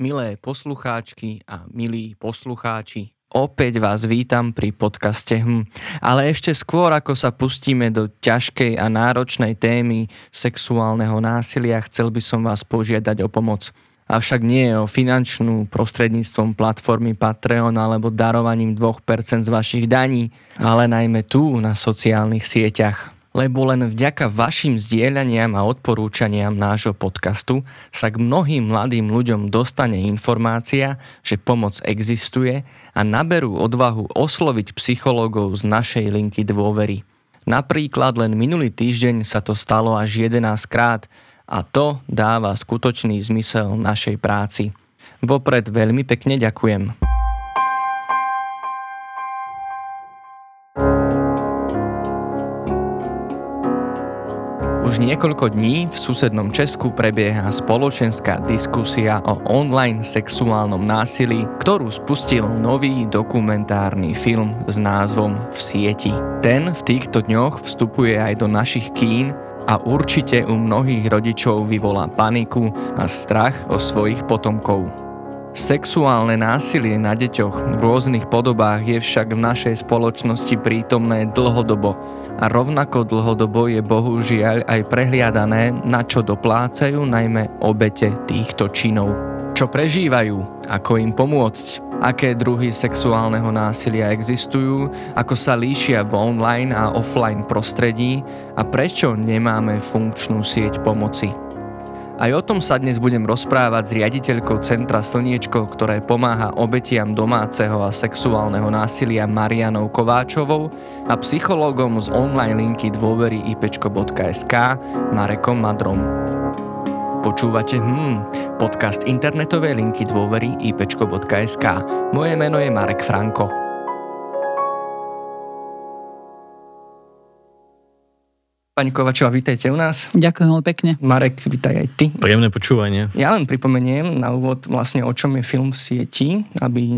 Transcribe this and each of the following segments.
Milé poslucháčky a milí poslucháči, opäť vás vítam pri podcaste hm. Ale ešte skôr, ako sa pustíme do ťažkej a náročnej témy sexuálneho násilia, chcel by som vás požiadať o pomoc. Avšak nie o finančnú prostredníctvom platformy Patreon alebo darovaním 2% z vašich daní, ale najmä tu na sociálnych sieťach lebo len vďaka vašim zdieľaniam a odporúčaniam nášho podcastu sa k mnohým mladým ľuďom dostane informácia, že pomoc existuje a naberú odvahu osloviť psychológov z našej linky dôvery. Napríklad len minulý týždeň sa to stalo až 11 krát a to dáva skutočný zmysel našej práci. Vopred veľmi pekne ďakujem. Už niekoľko dní v susednom Česku prebieha spoločenská diskusia o online sexuálnom násilí, ktorú spustil nový dokumentárny film s názvom V sieti. Ten v týchto dňoch vstupuje aj do našich kín a určite u mnohých rodičov vyvolá paniku a strach o svojich potomkov. Sexuálne násilie na deťoch v rôznych podobách je však v našej spoločnosti prítomné dlhodobo. A rovnako dlhodobo je bohužiaľ aj prehliadané, na čo doplácajú najmä obete týchto činov. Čo prežívajú, ako im pomôcť, aké druhy sexuálneho násilia existujú, ako sa líšia v online a offline prostredí? A prečo nemáme funkčnú sieť pomoci. Aj o tom sa dnes budem rozprávať s riaditeľkou Centra Slniečko, ktoré pomáha obetiam domáceho a sexuálneho násilia Marianou Kováčovou a psychológom z online linky dôvery ipečko.sk Marekom Madrom. Počúvate hmm, podcast internetovej linky dôvery ipečko.sk. Moje meno je Marek Franko. Pani Kovačová, vítajte u nás. Ďakujem veľmi pekne. Marek, vítaj aj ty. Príjemné počúvanie. Ja len pripomeniem na úvod vlastne o čom je film v sieti, aby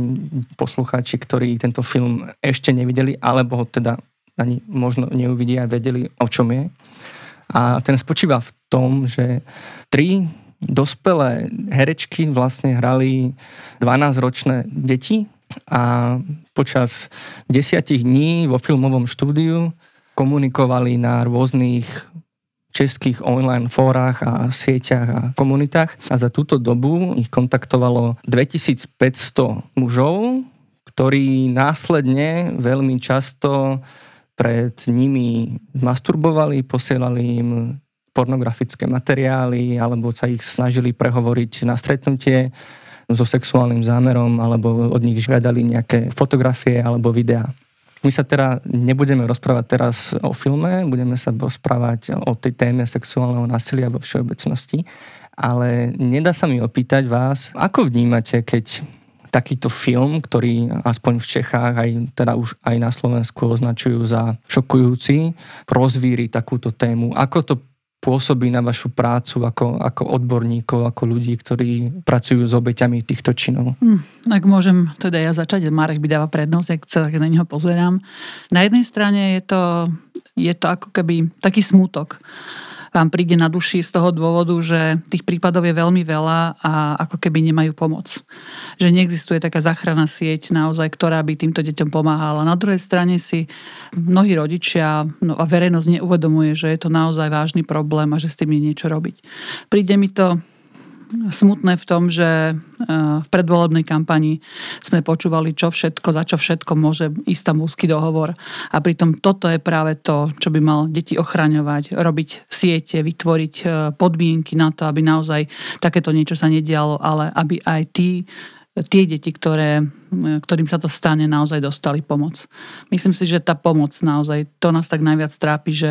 poslucháči, ktorí tento film ešte nevideli, alebo ho teda ani možno neuvidia a vedeli, o čom je. A ten spočíva v tom, že tri dospelé herečky vlastne hrali 12-ročné deti a počas desiatich dní vo filmovom štúdiu komunikovali na rôznych českých online fórach a sieťach a komunitách a za túto dobu ich kontaktovalo 2500 mužov, ktorí následne veľmi často pred nimi masturbovali, posielali im pornografické materiály alebo sa ich snažili prehovoriť na stretnutie so sexuálnym zámerom alebo od nich žiadali nejaké fotografie alebo videá. My sa teda nebudeme rozprávať teraz o filme, budeme sa rozprávať o tej téme sexuálneho násilia vo všeobecnosti, ale nedá sa mi opýtať vás, ako vnímate, keď takýto film, ktorý aspoň v Čechách, aj teda už aj na Slovensku označujú za šokujúci, rozvíri takúto tému. Ako to pôsobí na vašu prácu ako, ako odborníkov, ako ľudí, ktorí pracujú s obeťami týchto činov? Hm, ak môžem teda ja začať, Marek by dáva prednosť, ak sa na neho pozerám. Na jednej strane je to, je to ako keby taký smútok vám príde na duši z toho dôvodu, že tých prípadov je veľmi veľa a ako keby nemajú pomoc. Že neexistuje taká záchranná sieť naozaj, ktorá by týmto deťom pomáhala. Na druhej strane si mnohí rodičia no a verejnosť neuvedomuje, že je to naozaj vážny problém a že s tým je niečo robiť. Príde mi to smutné v tom, že eh, v predvolebnej kampani sme počúvali, čo všetko, za čo všetko môže istambulský dohovor. A pritom toto je práve to, čo by mal deti ochraňovať, robiť siete, vytvoriť eh, podmienky na to, aby naozaj takéto niečo sa nedialo, ale aby aj tí tie deti, ktoré, eh, ktorým sa to stane, naozaj dostali pomoc. Myslím si, že tá pomoc naozaj, to nás tak najviac trápi, že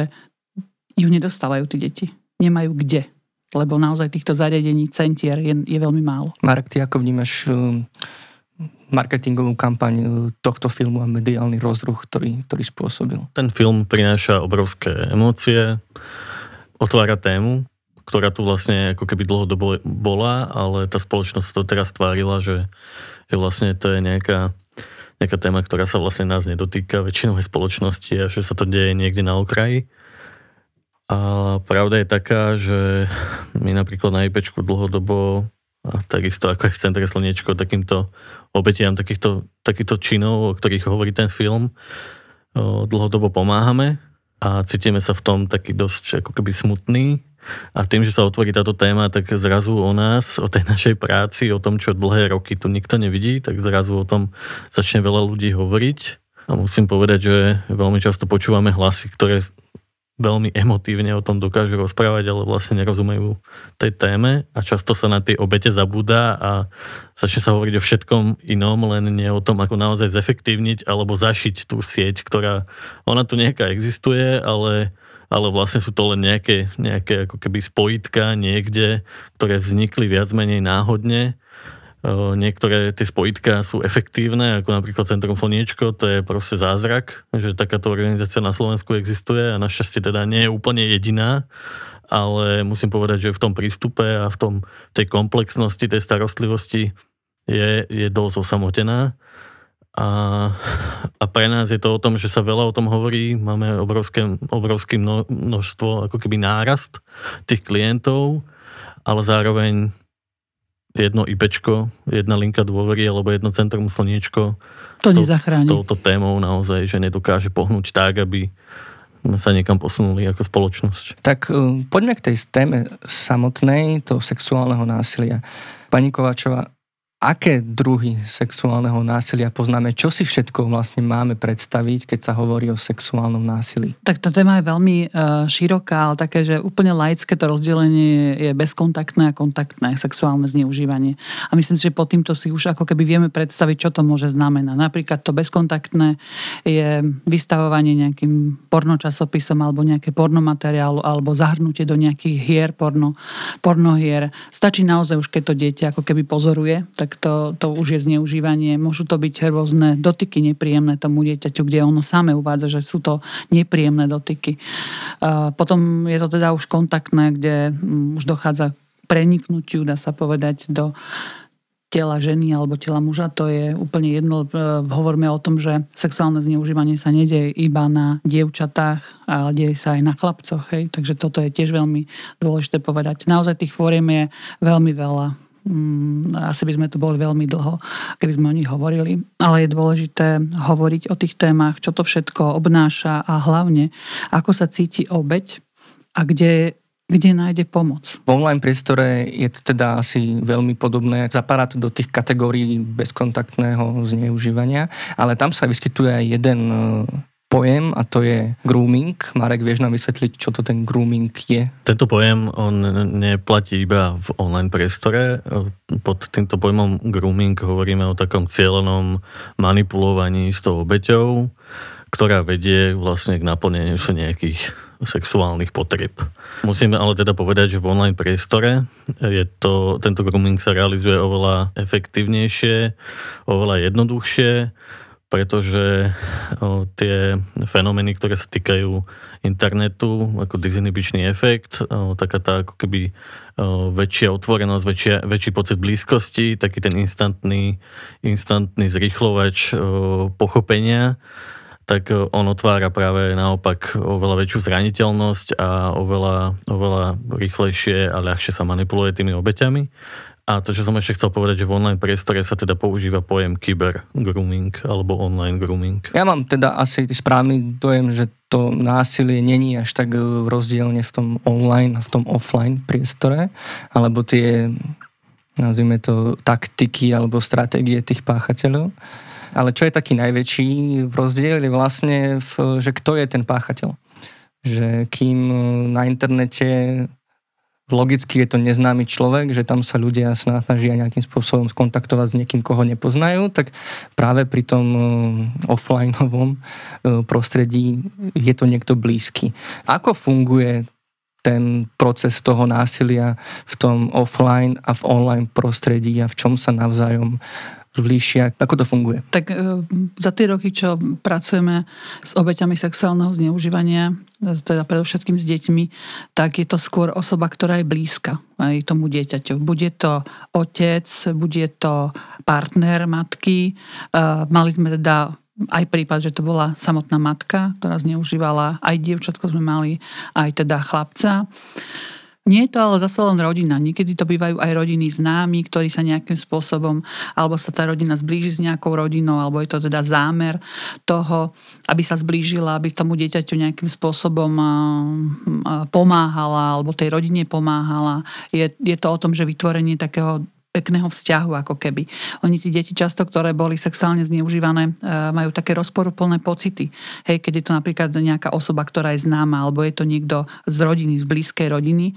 ju nedostávajú tí deti. Nemajú kde lebo naozaj týchto zariadení, centier je, je veľmi málo. Marek, ty ako vnímaš um, marketingovú kampaň uh, tohto filmu a mediálny rozruch, ktorý, ktorý spôsobil? Ten film prináša obrovské emócie, otvára tému, ktorá tu vlastne ako keby dlhodobo bola, ale tá spoločnosť to teraz tvárila, že, že vlastne to je nejaká, nejaká téma, ktorá sa vlastne nás nedotýka väčšinovej spoločnosti a že sa to deje niekde na okraji. A pravda je taká, že my napríklad na IPčku dlhodobo a takisto ako aj v Centre Slniečko takýmto obetiam takýchto, takýchto činov, o ktorých hovorí ten film, dlhodobo pomáhame a cítime sa v tom taký dosť ako keby smutný, a tým, že sa otvorí táto téma, tak zrazu o nás, o tej našej práci, o tom, čo dlhé roky tu nikto nevidí, tak zrazu o tom začne veľa ľudí hovoriť. A musím povedať, že veľmi často počúvame hlasy, ktoré veľmi emotívne o tom dokážu rozprávať, ale vlastne nerozumejú tej téme a často sa na tie obete zabúda a začne sa hovoriť o všetkom inom, len nie o tom, ako naozaj zefektívniť alebo zašiť tú sieť, ktorá, ona tu nejaká existuje, ale ale vlastne sú to len nejaké, nejaké ako keby spojitka niekde, ktoré vznikli viac menej náhodne. Niektoré tie spojitka sú efektívne, ako napríklad Centrum Slniečko, to je proste zázrak, že takáto organizácia na Slovensku existuje a našťastie teda nie je úplne jediná, ale musím povedať, že v tom prístupe a v tom, tej komplexnosti, tej starostlivosti je, je dosť osamotená. A, a pre nás je to o tom, že sa veľa o tom hovorí, máme obrovské, obrovské množstvo, ako keby nárast tých klientov, ale zároveň jedno IPčko, jedna linka dôvery alebo jedno centrum slniečko to s, to, s touto témou naozaj, že nedokáže pohnúť tak, aby sme sa niekam posunuli ako spoločnosť. Tak uh, poďme k tej téme samotnej, to sexuálneho násilia. Pani Kovačová, aké druhy sexuálneho násilia poznáme, čo si všetko vlastne máme predstaviť, keď sa hovorí o sexuálnom násilí? Tak tá téma je veľmi uh, široká, ale také, že úplne laické to rozdelenie je bezkontaktné a kontaktné sexuálne zneužívanie. A myslím si, že pod týmto si už ako keby vieme predstaviť, čo to môže znamenať. Napríklad to bezkontaktné je vystavovanie nejakým pornočasopisom alebo nejaké pornomateriálu alebo zahrnutie do nejakých hier, porno, pornohier. Stačí naozaj už, keď to dieťa ako keby pozoruje, tak tak to, to už je zneužívanie. Môžu to byť rôzne dotyky nepríjemné tomu dieťaťu, kde ono samé uvádza, že sú to nepríjemné dotyky. Potom je to teda už kontaktné, kde mm, už dochádza k preniknutiu, dá sa povedať, do tela ženy alebo tela muža, to je úplne jedno. Hovoríme o tom, že sexuálne zneužívanie sa nedieje iba na dievčatách, ale deje sa aj na chlapcoch. Hej? Takže toto je tiež veľmi dôležité povedať. Naozaj tých fóriem je veľmi veľa. Mm, asi by sme tu boli veľmi dlho, keby sme o nich hovorili. Ale je dôležité hovoriť o tých témach, čo to všetko obnáša a hlavne, ako sa cíti obeď a kde kde nájde pomoc. V online priestore je to teda asi veľmi podobné. Zapadá to do tých kategórií bezkontaktného zneužívania, ale tam sa vyskytuje aj jeden pojem a to je grooming. Marek, vieš nám vysvetliť, čo to ten grooming je? Tento pojem, on neplatí iba v online priestore. Pod týmto pojmom grooming hovoríme o takom cieľenom manipulovaní s tou obeťou, ktorá vedie vlastne k naplneniu nejakých sexuálnych potreb. Musíme ale teda povedať, že v online priestore je to, tento grooming sa realizuje oveľa efektívnejšie, oveľa jednoduchšie pretože o, tie fenomény, ktoré sa týkajú internetu, ako disinhibičný efekt, o, taká tá ako keby o, väčšia otvorenosť, väčšia, väčší pocit blízkosti, taký ten instantný, instantný zrýchlovač o, pochopenia, tak on otvára práve naopak oveľa väčšiu zraniteľnosť a oveľa, oveľa rýchlejšie a ľahšie sa manipuluje tými obeťami. A to, čo som ešte chcel povedať, že v online priestore sa teda používa pojem kyber grooming alebo online grooming. Ja mám teda asi správny dojem, že to násilie není až tak e, rozdielne v tom online a v tom offline priestore, alebo tie, nazvime to, taktiky alebo stratégie tých páchateľov. Ale čo je taký najväčší v rozdiel je vlastne, v, že kto je ten páchateľ. Že kým e, na internete logicky je to neznámy človek, že tam sa ľudia snažia nejakým spôsobom skontaktovať s niekým, koho nepoznajú, tak práve pri tom uh, offlineovom uh, prostredí je to niekto blízky. Ako funguje ten proces toho násilia v tom offline a v online prostredí a v čom sa navzájom líšia? Ako to funguje? Tak e, za tie roky, čo pracujeme s obeťami sexuálneho zneužívania, teda predovšetkým s deťmi, tak je to skôr osoba, ktorá je blízka aj tomu dieťaťu. Bude to otec, bude to partner matky. E, mali sme teda aj prípad, že to bola samotná matka, ktorá zneužívala, aj dievčatko sme mali, aj teda chlapca. Nie je to ale zase len rodina. Niekedy to bývajú aj rodiny známi, ktorí sa nejakým spôsobom, alebo sa tá rodina zblíži s nejakou rodinou, alebo je to teda zámer toho, aby sa zblížila, aby tomu dieťaťu nejakým spôsobom pomáhala, alebo tej rodine pomáhala. Je, je to o tom, že vytvorenie takého pekného vzťahu, ako keby. Oni, tí deti často, ktoré boli sexuálne zneužívané, e, majú také rozporuplné pocity. Hej, keď je to napríklad nejaká osoba, ktorá je známa, alebo je to niekto z rodiny, z blízkej rodiny, e,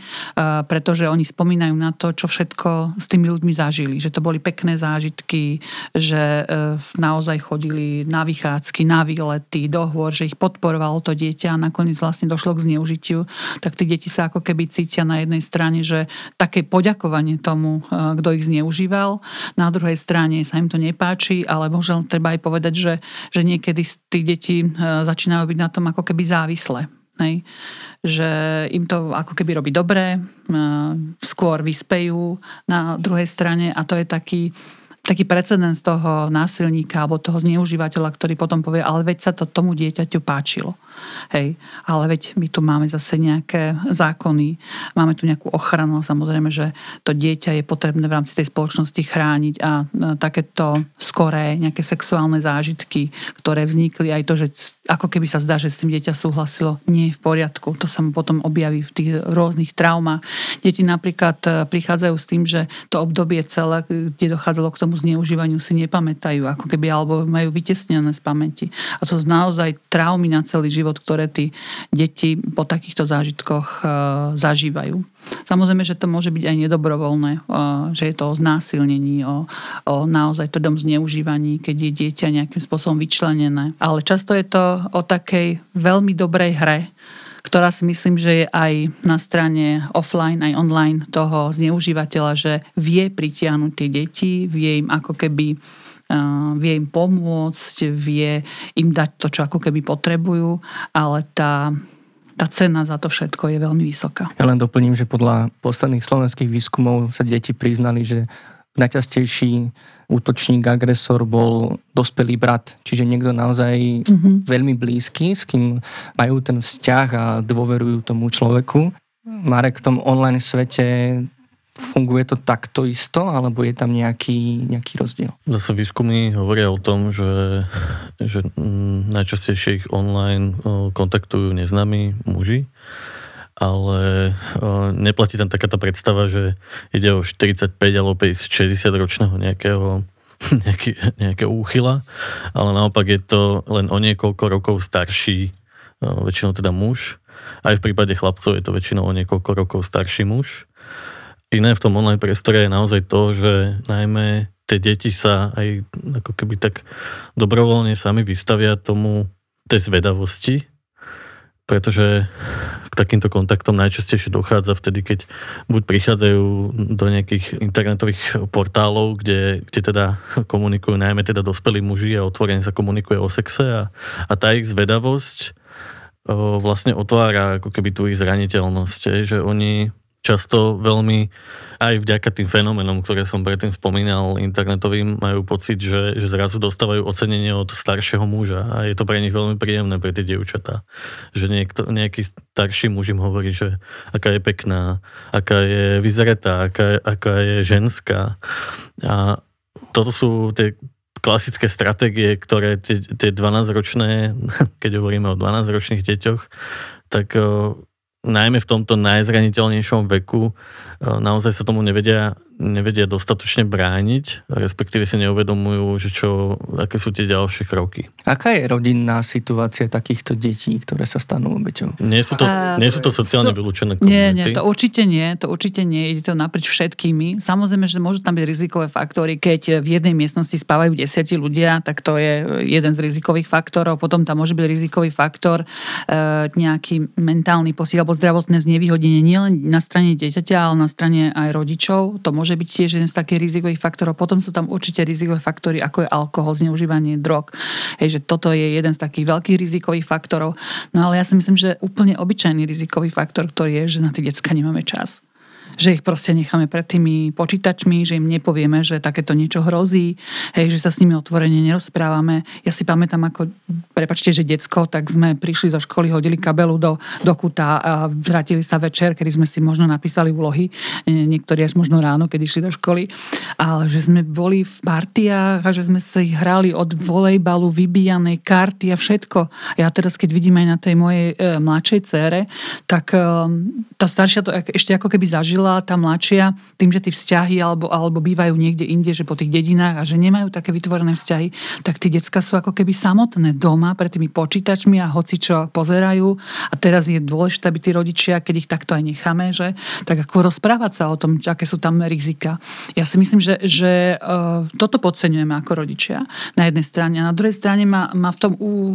pretože oni spomínajú na to, čo všetko s tými ľuďmi zažili. Že to boli pekné zážitky, že e, naozaj chodili na vychádzky, na výlety, dohovor, že ich podporovalo to dieťa a nakoniec vlastne došlo k zneužitiu, tak tí deti sa ako keby cítia na jednej strane, že také poďakovanie tomu, kto ich zneužíval. Na druhej strane sa im to nepáči, ale možno treba aj povedať, že, že niekedy tí deti e, začínajú byť na tom ako keby závislé. Hej. Že im to ako keby robí dobre, e, skôr vyspejú na druhej strane a to je taký, taký precedens toho násilníka alebo toho zneužívateľa, ktorý potom povie, ale veď sa to tomu dieťaťu páčilo. Hej, ale veď my tu máme zase nejaké zákony, máme tu nejakú ochranu, samozrejme, že to dieťa je potrebné v rámci tej spoločnosti chrániť a takéto skoré nejaké sexuálne zážitky, ktoré vznikli aj to, že ako keby sa zdá, že s tým dieťa súhlasilo, nie je v poriadku. To sa mu potom objaví v tých rôznych traumách. Deti napríklad e, prichádzajú s tým, že to obdobie celé, kde dochádzalo k tomu zneužívaniu, si nepamätajú, ako keby, alebo majú vytesnené z pamäti. A to sú naozaj traumy na celý život ktoré tí deti po takýchto zážitkoch e, zažívajú. Samozrejme, že to môže byť aj nedobrovoľné, e, že je to o znásilnení, o, o naozaj tvrdom zneužívaní, keď je dieťa nejakým spôsobom vyčlenené. Ale často je to o takej veľmi dobrej hre, ktorá si myslím, že je aj na strane offline, aj online toho zneužívateľa, že vie pritiahnuť tie deti, vie im ako keby vie im pomôcť, vie im dať to, čo ako keby potrebujú, ale tá, tá cena za to všetko je veľmi vysoká. Ja len doplním, že podľa posledných slovenských výskumov sa deti priznali, že najčastejší útočník, agresor bol dospelý brat, čiže niekto naozaj mm-hmm. veľmi blízky, s kým majú ten vzťah a dôverujú tomu človeku. Marek v tom online svete Funguje to takto isto, alebo je tam nejaký, nejaký rozdiel? Zase výskumy hovoria o tom, že, že mm, najčastejšie ich online kontaktujú neznámi muži, ale neplatí tam taká tá predstava, že ide o 45 alebo 60 ročného nejakého nejaký, nejakého úchyla, ale naopak je to len o niekoľko rokov starší, väčšinou teda muž. Aj v prípade chlapcov je to väčšinou o niekoľko rokov starší muž iné v tom online priestore je naozaj to, že najmä tie deti sa aj ako keby tak dobrovoľne sami vystavia tomu tej zvedavosti, pretože k takýmto kontaktom najčastejšie dochádza vtedy, keď buď prichádzajú do nejakých internetových portálov, kde, kde teda komunikujú najmä teda dospelí muži a otvorene sa komunikuje o sexe a, a tá ich zvedavosť o, vlastne otvára ako keby tú ich zraniteľnosť, že oni často veľmi aj vďaka tým fenomenom, ktoré som predtým spomínal, internetovým, majú pocit, že, že zrazu dostávajú ocenenie od staršieho muža a je to pre nich veľmi príjemné pre tie dievčatá. Že niekto, nejaký starší muž im hovorí, že aká je pekná, aká je vyzretá, aká, aká je ženská. A toto sú tie klasické stratégie, ktoré tie, tie 12-ročné, keď hovoríme o 12-ročných deťoch, tak najmä v tomto najzraniteľnejšom veku naozaj sa tomu nevedia nevedia dostatočne brániť, respektíve si neuvedomujú, že čo, aké sú tie ďalšie kroky. Aká je rodinná situácia takýchto detí, ktoré sa stanú obeťou? Nie sú to, uh, nie sú to sociálne so, vylúčené komunity? Nie, nie, to určite nie, to určite nie, ide to naprieč všetkými. Samozrejme, že môžu tam byť rizikové faktory, keď v jednej miestnosti spávajú desiatí ľudia, tak to je jeden z rizikových faktorov, potom tam môže byť rizikový faktor uh, nejaký mentálny posil alebo zdravotné znevýhodnenie nielen na strane dieťaťa, ale na strane aj rodičov. To môže byť tiež jeden z takých rizikových faktorov. Potom sú tam určite rizikové faktory, ako je alkohol, zneužívanie drog. Hej, že toto je jeden z takých veľkých rizikových faktorov. No ale ja si myslím, že úplne obyčajný rizikový faktor, ktorý je, že na tie decka nemáme čas že ich proste necháme pred tými počítačmi, že im nepovieme, že takéto niečo hrozí, hej, že sa s nimi otvorene nerozprávame. Ja si pamätám, ako, prepačte, že decko, tak sme prišli zo školy, hodili kabelu do, do kuta a vrátili sa večer, kedy sme si možno napísali úlohy, niektorí až možno ráno, keď išli do školy, ale že sme boli v partiách a že sme si hrali od volejbalu, vybíjanej karty a všetko. Ja teraz, keď vidím aj na tej mojej e, mladšej cére, tak e, tá staršia to ešte ako keby zažila, tá mladšia, tým, že tí vzťahy alebo, alebo bývajú niekde inde, že po tých dedinách a že nemajú také vytvorené vzťahy, tak tí decka sú ako keby samotné doma pred tými počítačmi a hoci čo pozerajú. A teraz je dôležité, aby tí rodičia, keď ich takto aj necháme, že, tak ako rozprávať sa o tom, aké sú tam rizika. Ja si myslím, že, že uh, toto podceňujeme ako rodičia na jednej strane. A na druhej strane má, má v tom u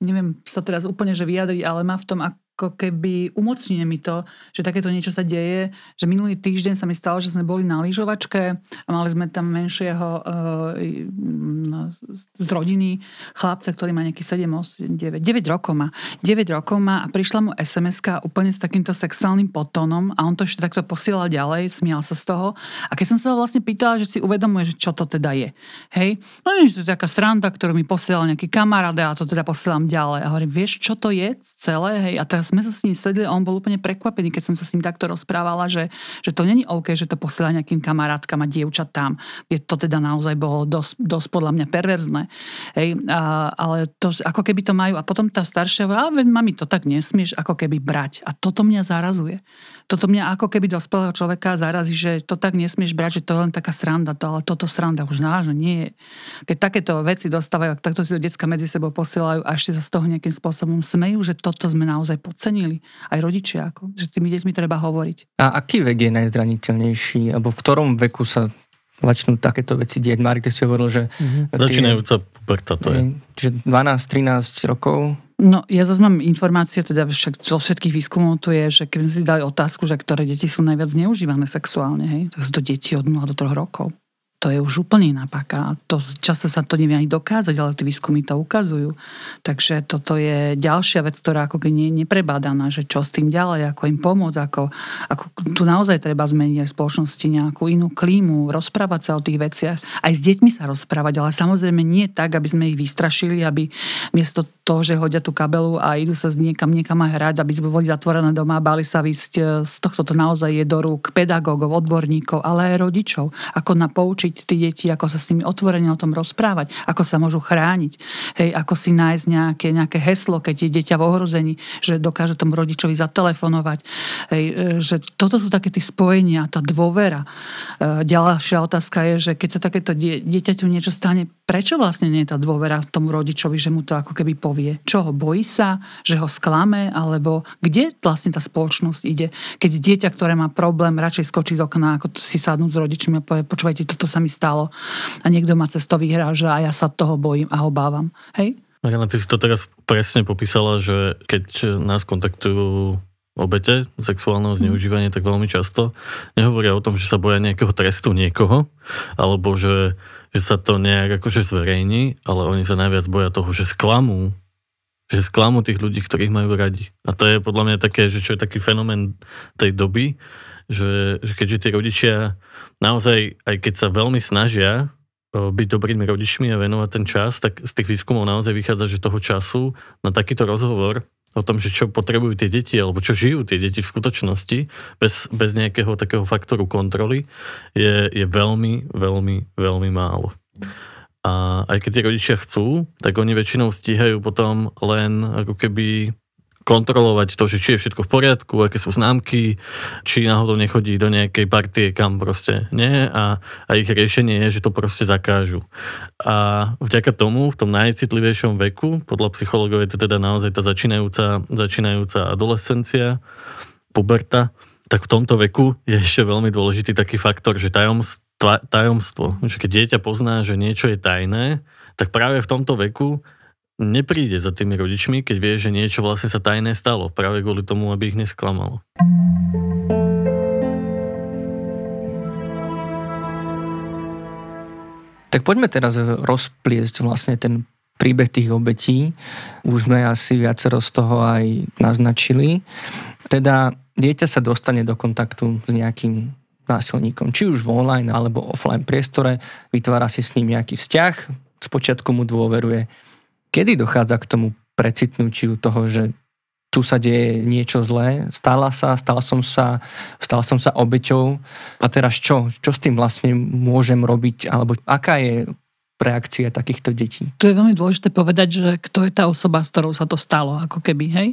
neviem sa teraz úplne že vyjadriť, ale má v tom ako keby umocňuje mi to, že takéto niečo sa deje, že minulý týždeň sa mi stalo, že sme boli na lyžovačke a mali sme tam menšieho uh, z rodiny chlapca, ktorý má nejaký 7, 8, 9, 9 rokov má. 9 rokov má a prišla mu sms úplne s takýmto sexuálnym potónom a on to ešte takto posielal ďalej, smial sa z toho. A keď som sa vlastne pýtala, že si uvedomuje, že čo to teda je. Hej, no je to taká sranda, ktorú mi posielal nejaký kamarát a ja to teda posielam ďalej. A hovorím, vieš, čo to je celé? Hej, a teraz sme sa s ním sedli a on bol úplne prekvapený, keď som sa s ním takto rozprávala, že, že to není OK, že to posiela nejakým kamarátkam a dievčat tam, kde to teda naozaj bolo dosť, dosť podľa mňa perverzné. Hej, a, ale to, ako keby to majú. A potom tá staršia, a mami, to tak nesmieš ako keby brať. A toto mňa zarazuje toto mňa ako keby dospelého človeka zarazí, že to tak nesmieš brať, že to je len taká sranda, to, ale toto sranda už nážno nie je. Keď takéto veci dostávajú, takto si to detská medzi sebou posielajú a ešte sa z toho nejakým spôsobom smejú, že toto sme naozaj podcenili. Aj rodičia, ako, že tými deťmi treba hovoriť. A aký vek je najzraniteľnejší? Alebo v ktorom veku sa začnú takéto veci dieť. Marek, ty si hovoril, že... Mm-hmm. Začínajúca puberta to je. Čiže 12-13 rokov No, ja zase mám informácie, teda však zo všetkých výskumov tu je, že keď si dali otázku, že ktoré deti sú najviac zneužívané sexuálne, hej, tak sú to deti od 0 do 3 rokov to je už úplne iná paka. To, často sa to nevie ani dokázať, ale tie výskumy to ukazujú. Takže toto je ďalšia vec, ktorá ako nie je neprebádaná, že čo s tým ďalej, ako im pomôcť, ako, ako tu naozaj treba zmeniť v spoločnosti nejakú inú klímu, rozprávať sa o tých veciach, aj s deťmi sa rozprávať, ale samozrejme nie tak, aby sme ich vystrašili, aby miesto toho, že hodia tú kabelu a idú sa niekam, niekam aj hrať, aby sme boli zatvorené doma a báli sa vysť e, z tohto to naozaj je do rúk pedagógov, odborníkov, ale aj rodičov, ako na poučiť učiť tí deti, ako sa s nimi otvorene o tom rozprávať, ako sa môžu chrániť, hej, ako si nájsť nejaké, nejaké heslo, keď je dieťa v ohrození, že dokáže tomu rodičovi zatelefonovať. Hej, e, že toto sú také tie spojenia, tá dôvera. E, ďalšia otázka je, že keď sa takéto dieťaťu niečo stane, prečo vlastne nie je tá dôvera tomu rodičovi, že mu to ako keby povie? Čo ho bojí sa, že ho sklame, alebo kde vlastne tá spoločnosť ide? Keď dieťa, ktoré má problém, radšej skočí z okna, ako si sadnúť s rodičmi a povie, počúvajte, toto sa mi stalo a niekto ma cez to vyhráža a ja sa toho bojím a obávam. Hej? Mariana, ty si to teraz presne popísala, že keď nás kontaktujú obete sexuálneho mhm. zneužívania, tak veľmi často nehovoria o tom, že sa boja nejakého trestu niekoho, alebo že že sa to nejak akože zverejní, ale oni sa najviac boja toho, že sklamú, že sklamú tých ľudí, ktorých majú radi. A to je podľa mňa také, že čo je taký fenomén tej doby, že, že keďže tí rodičia naozaj, aj keď sa veľmi snažia byť dobrými rodičmi a venovať ten čas, tak z tých výskumov naozaj vychádza, že toho času na takýto rozhovor o tom, že čo potrebujú tie deti, alebo čo žijú tie deti v skutočnosti, bez, bez nejakého takého faktoru kontroly, je, je veľmi, veľmi, veľmi málo. A aj keď tie rodičia chcú, tak oni väčšinou stíhajú potom len ako keby kontrolovať to, že či je všetko v poriadku, aké sú známky, či náhodou nechodí do nejakej partie, kam proste nie a, a ich riešenie je, že to proste zakážu. A vďaka tomu v tom najcitlivejšom veku, podľa psychológov je to teda naozaj tá začínajúca, začínajúca adolescencia, puberta, tak v tomto veku je ešte veľmi dôležitý taký faktor, že tajomstvo, tajomstvo, že keď dieťa pozná, že niečo je tajné, tak práve v tomto veku nepríde za tými rodičmi, keď vie, že niečo vlastne sa tajné stalo, práve kvôli tomu, aby ich nesklamalo. Tak poďme teraz rozpliesť vlastne ten príbeh tých obetí. Už sme asi viacero z toho aj naznačili. Teda dieťa sa dostane do kontaktu s nejakým násilníkom, či už v online alebo offline priestore, vytvára si s ním nejaký vzťah, spočiatku mu dôveruje. Kedy dochádza k tomu precitnutiu toho, že tu sa deje niečo zlé, stala sa, stala som sa, stala som sa obeťou a teraz čo? Čo s tým vlastne môžem robiť? Alebo aká je reakcia takýchto detí. Tu je veľmi dôležité povedať, že kto je tá osoba, s ktorou sa to stalo, ako keby, hej?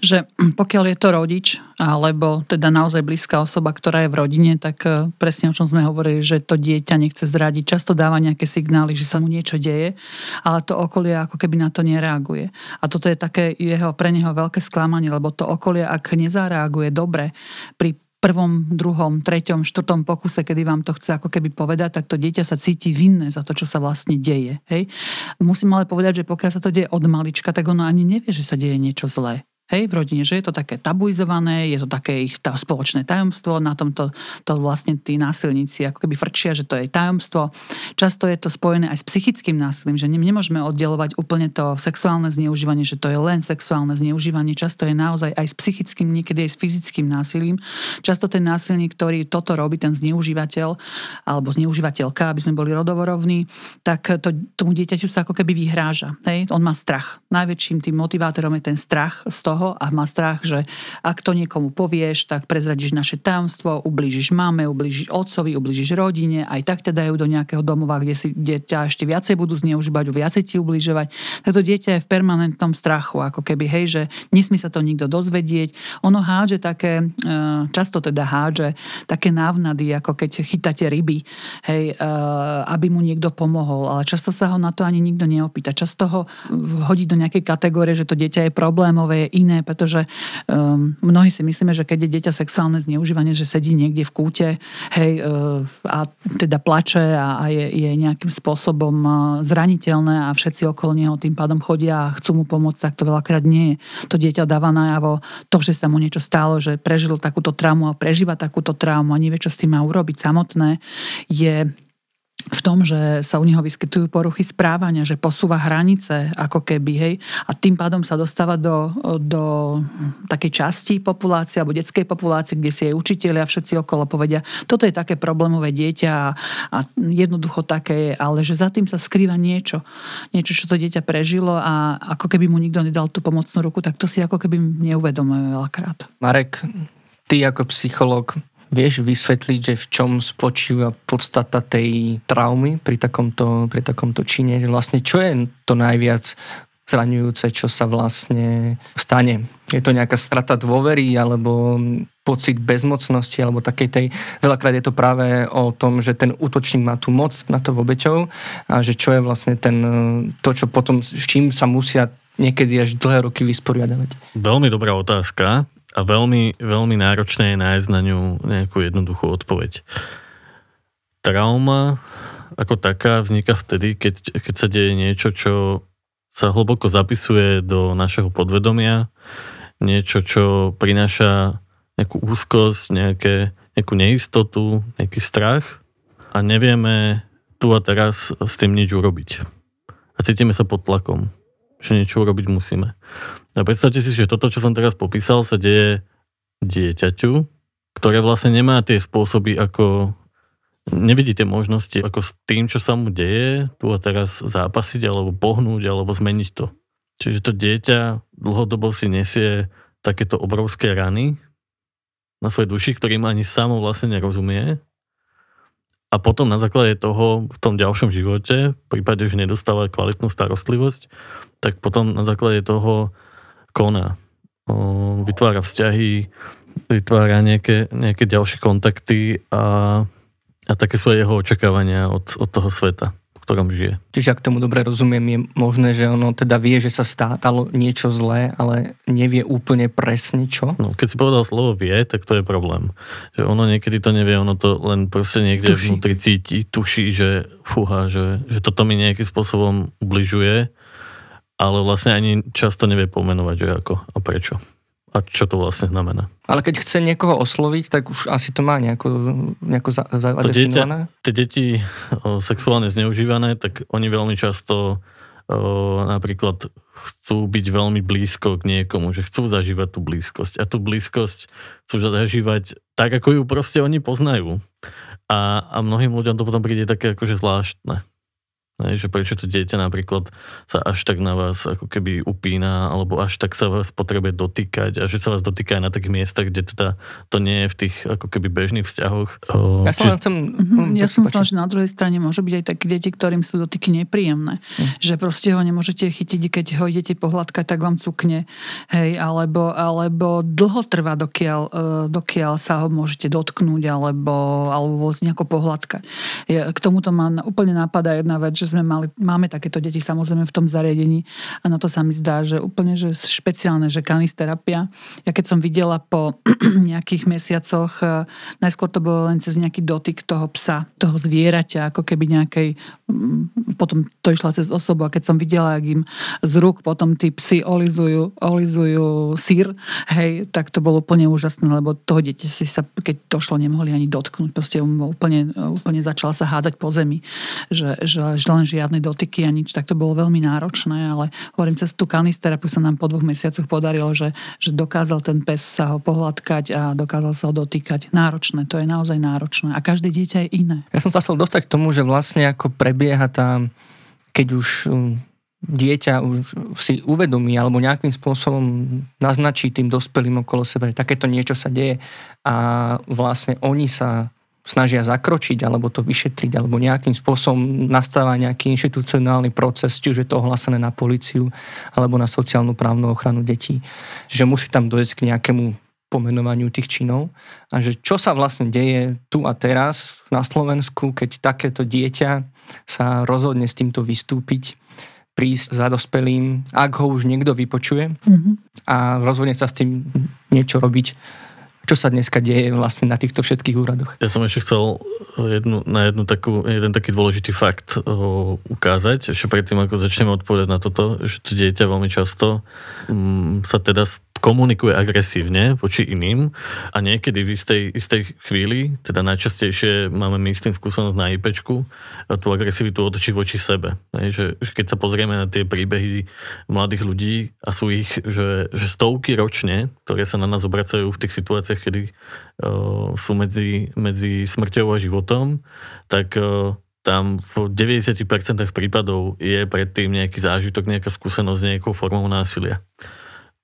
Že pokiaľ je to rodič, alebo teda naozaj blízka osoba, ktorá je v rodine, tak e, presne o čom sme hovorili, že to dieťa nechce zradiť, často dáva nejaké signály, že sa mu niečo deje, ale to okolie ako keby na to nereaguje. A toto je také jeho, pre neho veľké sklamanie, lebo to okolie, ak nezareaguje dobre pri prvom, druhom, treťom, štvrtom pokuse, kedy vám to chce ako keby povedať, tak to dieťa sa cíti vinné za to, čo sa vlastne deje. Hej? Musím ale povedať, že pokiaľ sa to deje od malička, tak ono ani nevie, že sa deje niečo zlé hej, v rodine, že je to také tabuizované, je to také ich tá spoločné tajomstvo, na tomto to vlastne tí násilníci ako keby frčia, že to je tajomstvo. Často je to spojené aj s psychickým násilím, že nemôžeme oddelovať úplne to sexuálne zneužívanie, že to je len sexuálne zneužívanie, často je naozaj aj s psychickým, niekedy aj s fyzickým násilím. Často ten násilník, ktorý toto robí, ten zneužívateľ alebo zneužívateľka, aby sme boli rodovorovní, tak to, tomu dieťaťu sa ako keby vyhráža. Hej? On má strach. Najväčším tým motivátorom je ten strach z toho, toho a má strach, že ak to niekomu povieš, tak prezradíš naše tajomstvo, ublížiš mame, ublížiš otcovi, ublížiš rodine, aj tak ťa dajú do nejakého domova, kde, si, kde ťa ešte viacej budú zneužívať, viacej ti ubližovať. Tak to dieťa je v permanentnom strachu, ako keby, hej, že nesmí sa to nikto dozvedieť. Ono hádže také, e, často teda hádže také návnady, ako keď chytáte ryby, hej, e, aby mu niekto pomohol, ale často sa ho na to ani nikto neopýta. Často ho hodí do nejakej kategórie, že to dieťa je problémové, je iné, pretože um, mnohí si myslíme, že keď je dieťa sexuálne zneužívanie, že sedí niekde v kúte hej, uh, a teda plače a, a je, je nejakým spôsobom uh, zraniteľné a všetci okolo neho tým pádom chodia a chcú mu pomôcť, tak to veľakrát nie je. To dieťa dáva najavo to, že sa mu niečo stalo, že prežil takúto traumu a prežíva takúto traumu a nevie, čo s tým má urobiť samotné, je v tom, že sa u neho vyskytujú poruchy správania, že posúva hranice ako keby, hej, a tým pádom sa dostáva do, do takej časti populácie alebo detskej populácie, kde si aj učiteľi a všetci okolo povedia, toto je také problémové dieťa a, a jednoducho také, ale že za tým sa skrýva niečo, niečo, čo to dieťa prežilo a ako keby mu nikto nedal tú pomocnú ruku, tak to si ako keby neuvedomujeme veľakrát. Marek, ty ako psychológ Vieš vysvetliť, že v čom spočíva podstata tej traumy pri takomto, pri takomto čine? Vlastne čo je to najviac zraňujúce, čo sa vlastne stane? Je to nejaká strata dôvery alebo pocit bezmocnosti alebo takej tej... Veľakrát je to práve o tom, že ten útočník má tú moc na to obeťou a že čo je vlastne ten, to, čo potom, s čím sa musia niekedy až dlhé roky vysporiadavať. Veľmi dobrá otázka a veľmi, veľmi náročné je nájsť na ňu nejakú jednoduchú odpoveď. Trauma ako taká vzniká vtedy, keď, keď sa deje niečo, čo sa hlboko zapisuje do našeho podvedomia, niečo, čo prináša nejakú úzkosť, nejaké, nejakú neistotu, nejaký strach a nevieme tu a teraz s tým nič urobiť. A cítime sa pod tlakom že niečo urobiť musíme. A predstavte si, že toto, čo som teraz popísal, sa deje dieťaťu, ktoré vlastne nemá tie spôsoby, ako nevidí tie možnosti, ako s tým, čo sa mu deje, tu a teraz zápasiť, alebo pohnúť, alebo zmeniť to. Čiže to dieťa dlhodobo si nesie takéto obrovské rany na svojej duši, ktorým ani samo vlastne nerozumie a potom na základe toho v tom ďalšom živote, v prípade, že nedostáva kvalitnú starostlivosť, tak potom na základe toho koná. Vytvára vzťahy, vytvára nejaké, nejaké ďalšie kontakty a, a také svoje jeho očakávania od, od toho sveta ktorom žije. Čiže ak tomu dobre rozumiem, je možné, že ono teda vie, že sa stalo niečo zlé, ale nevie úplne presne čo? No, keď si povedal slovo vie, tak to je problém. Že ono niekedy to nevie, ono to len proste niekde tuší. vnútri cíti, tuší, že fúha, že, že toto mi nejakým spôsobom ubližuje, ale vlastne ani často nevie pomenovať, že ako a prečo a čo to vlastne znamená. Ale keď chce niekoho osloviť, tak už asi to má nejako, nejako za, za to dieťa, tie deti o, sexuálne zneužívané, tak oni veľmi často napríklad chcú byť veľmi blízko k niekomu, že chcú zažívať tú blízkosť. A tú blízkosť chcú zažívať tak, ako ju proste oni poznajú. A, a mnohým ľuďom to potom príde také akože zvláštne. Hej, že prečo to dieťa napríklad sa až tak na vás ako keby upína, alebo až tak sa vás potrebuje dotýkať a že sa vás dotýka aj na takých miestach, kde teda to nie je v tých ako keby bežných vzťahoch. Ja som či... chcem... Mm-hmm, ja som myslela, že na druhej strane môže byť aj také deti, ktorým sú dotyky nepríjemné. Mm. Že proste ho nemôžete chytiť, keď ho idete pohľadkať, tak vám cukne. Hej, alebo, alebo dlho trvá, dokiaľ, e, dokiaľ sa ho môžete dotknúť, alebo, alebo nejako pohľadkať. K tomuto ma úplne napadá jedna vec, že že sme mali, máme takéto deti samozrejme v tom zariadení a na to sa mi zdá, že úplne že špeciálne, že kanisterapia. Ja keď som videla po nejakých mesiacoch, e, najskôr to bolo len cez nejaký dotyk toho psa, toho zvieraťa, ako keby nejakej, potom to išla cez osobu a keď som videla, ak im z rúk potom tí psi olizujú, olizujú sír, hej, tak to bolo úplne úžasné, lebo toho dieťa si sa, keď to šlo, nemohli ani dotknúť. Proste úplne, úplne začala sa hádzať po zemi, že, že, že len žiadne dotyky a nič, tak to bolo veľmi náročné, ale hovorím, cez tú kanisterapiu sa nám po dvoch mesiacoch podarilo, že, že dokázal ten pes sa ho pohľadkať a dokázal sa ho dotýkať. Náročné, to je naozaj náročné. A každé dieťa je iné. Ja som sa chcel dostať k tomu, že vlastne ako prebieha tá, keď už um, dieťa už si uvedomí alebo nejakým spôsobom naznačí tým dospelým okolo seba, že takéto niečo sa deje a vlastne oni sa snažia zakročiť alebo to vyšetriť alebo nejakým spôsobom nastáva nejaký inštitucionálny proces, či už je to ohlasené na policiu alebo na sociálnu právnu ochranu detí. Že musí tam dojsť k nejakému pomenovaniu tých činov a že čo sa vlastne deje tu a teraz na Slovensku, keď takéto dieťa sa rozhodne s týmto vystúpiť, prísť za dospelým, ak ho už niekto vypočuje mm-hmm. a rozhodne sa s tým niečo robiť čo sa dneska deje vlastne na týchto všetkých úradoch. Ja som ešte chcel jednu, na jednu takú, jeden taký dôležitý fakt o, ukázať, ešte predtým, ako začneme odpovedať na toto, že to dieťa veľmi často um, sa teda komunikuje agresívne voči iným a niekedy v istej, istej chvíli, teda najčastejšie máme my s tým skúsenosť na IPčku, tú agresivitu otočiť voči sebe. Že, že keď sa pozrieme na tie príbehy mladých ľudí a sú ich, že, že stovky ročne, ktoré sa na nás obracajú v tých situáciách, kedy uh, sú medzi, medzi smrťou a životom, tak uh, tam v 90% prípadov je predtým nejaký zážitok, nejaká skúsenosť s nejakou formou násilia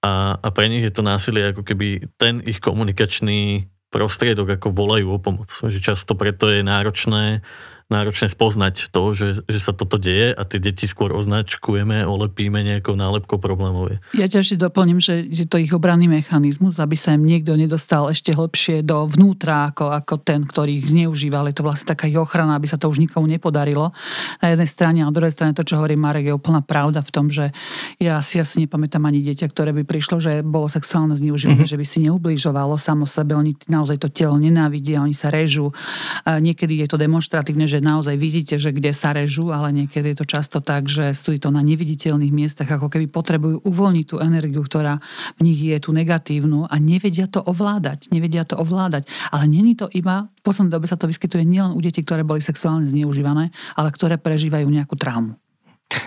a, a pre nich je to násilie ako keby ten ich komunikačný prostriedok, ako volajú o pomoc. Že často preto je náročné náročné spoznať to, že, že sa toto deje a tie deti skôr označkujeme, olepíme nejakou nálepkou problémov. Ja ťa ešte doplním, že je to ich obranný mechanizmus, aby sa im niekto nedostal ešte hlbšie do vnútra ako, ako ten, ktorý ich zneužíval. Je to vlastne taká ich ochrana, aby sa to už nikomu nepodarilo. Na jednej strane a na druhej strane to, čo hovorí Marek, je úplná pravda v tom, že ja si asi nepamätám ani dieťa, ktoré by prišlo, že bolo sexuálne zneužívanie, mm-hmm. že by si neublížovalo samo sebe. Oni naozaj to telo nenávidia, oni sa režú. Niekedy je to demonstratívne, že naozaj vidíte, že kde sa režú, ale niekedy je to často tak, že sú to na neviditeľných miestach, ako keby potrebujú uvoľniť tú energiu, ktorá v nich je tú negatívnu a nevedia to ovládať. Nevedia to ovládať. Ale není to iba, v poslednej dobe sa to vyskytuje nielen u detí, ktoré boli sexuálne zneužívané, ale ktoré prežívajú nejakú traumu.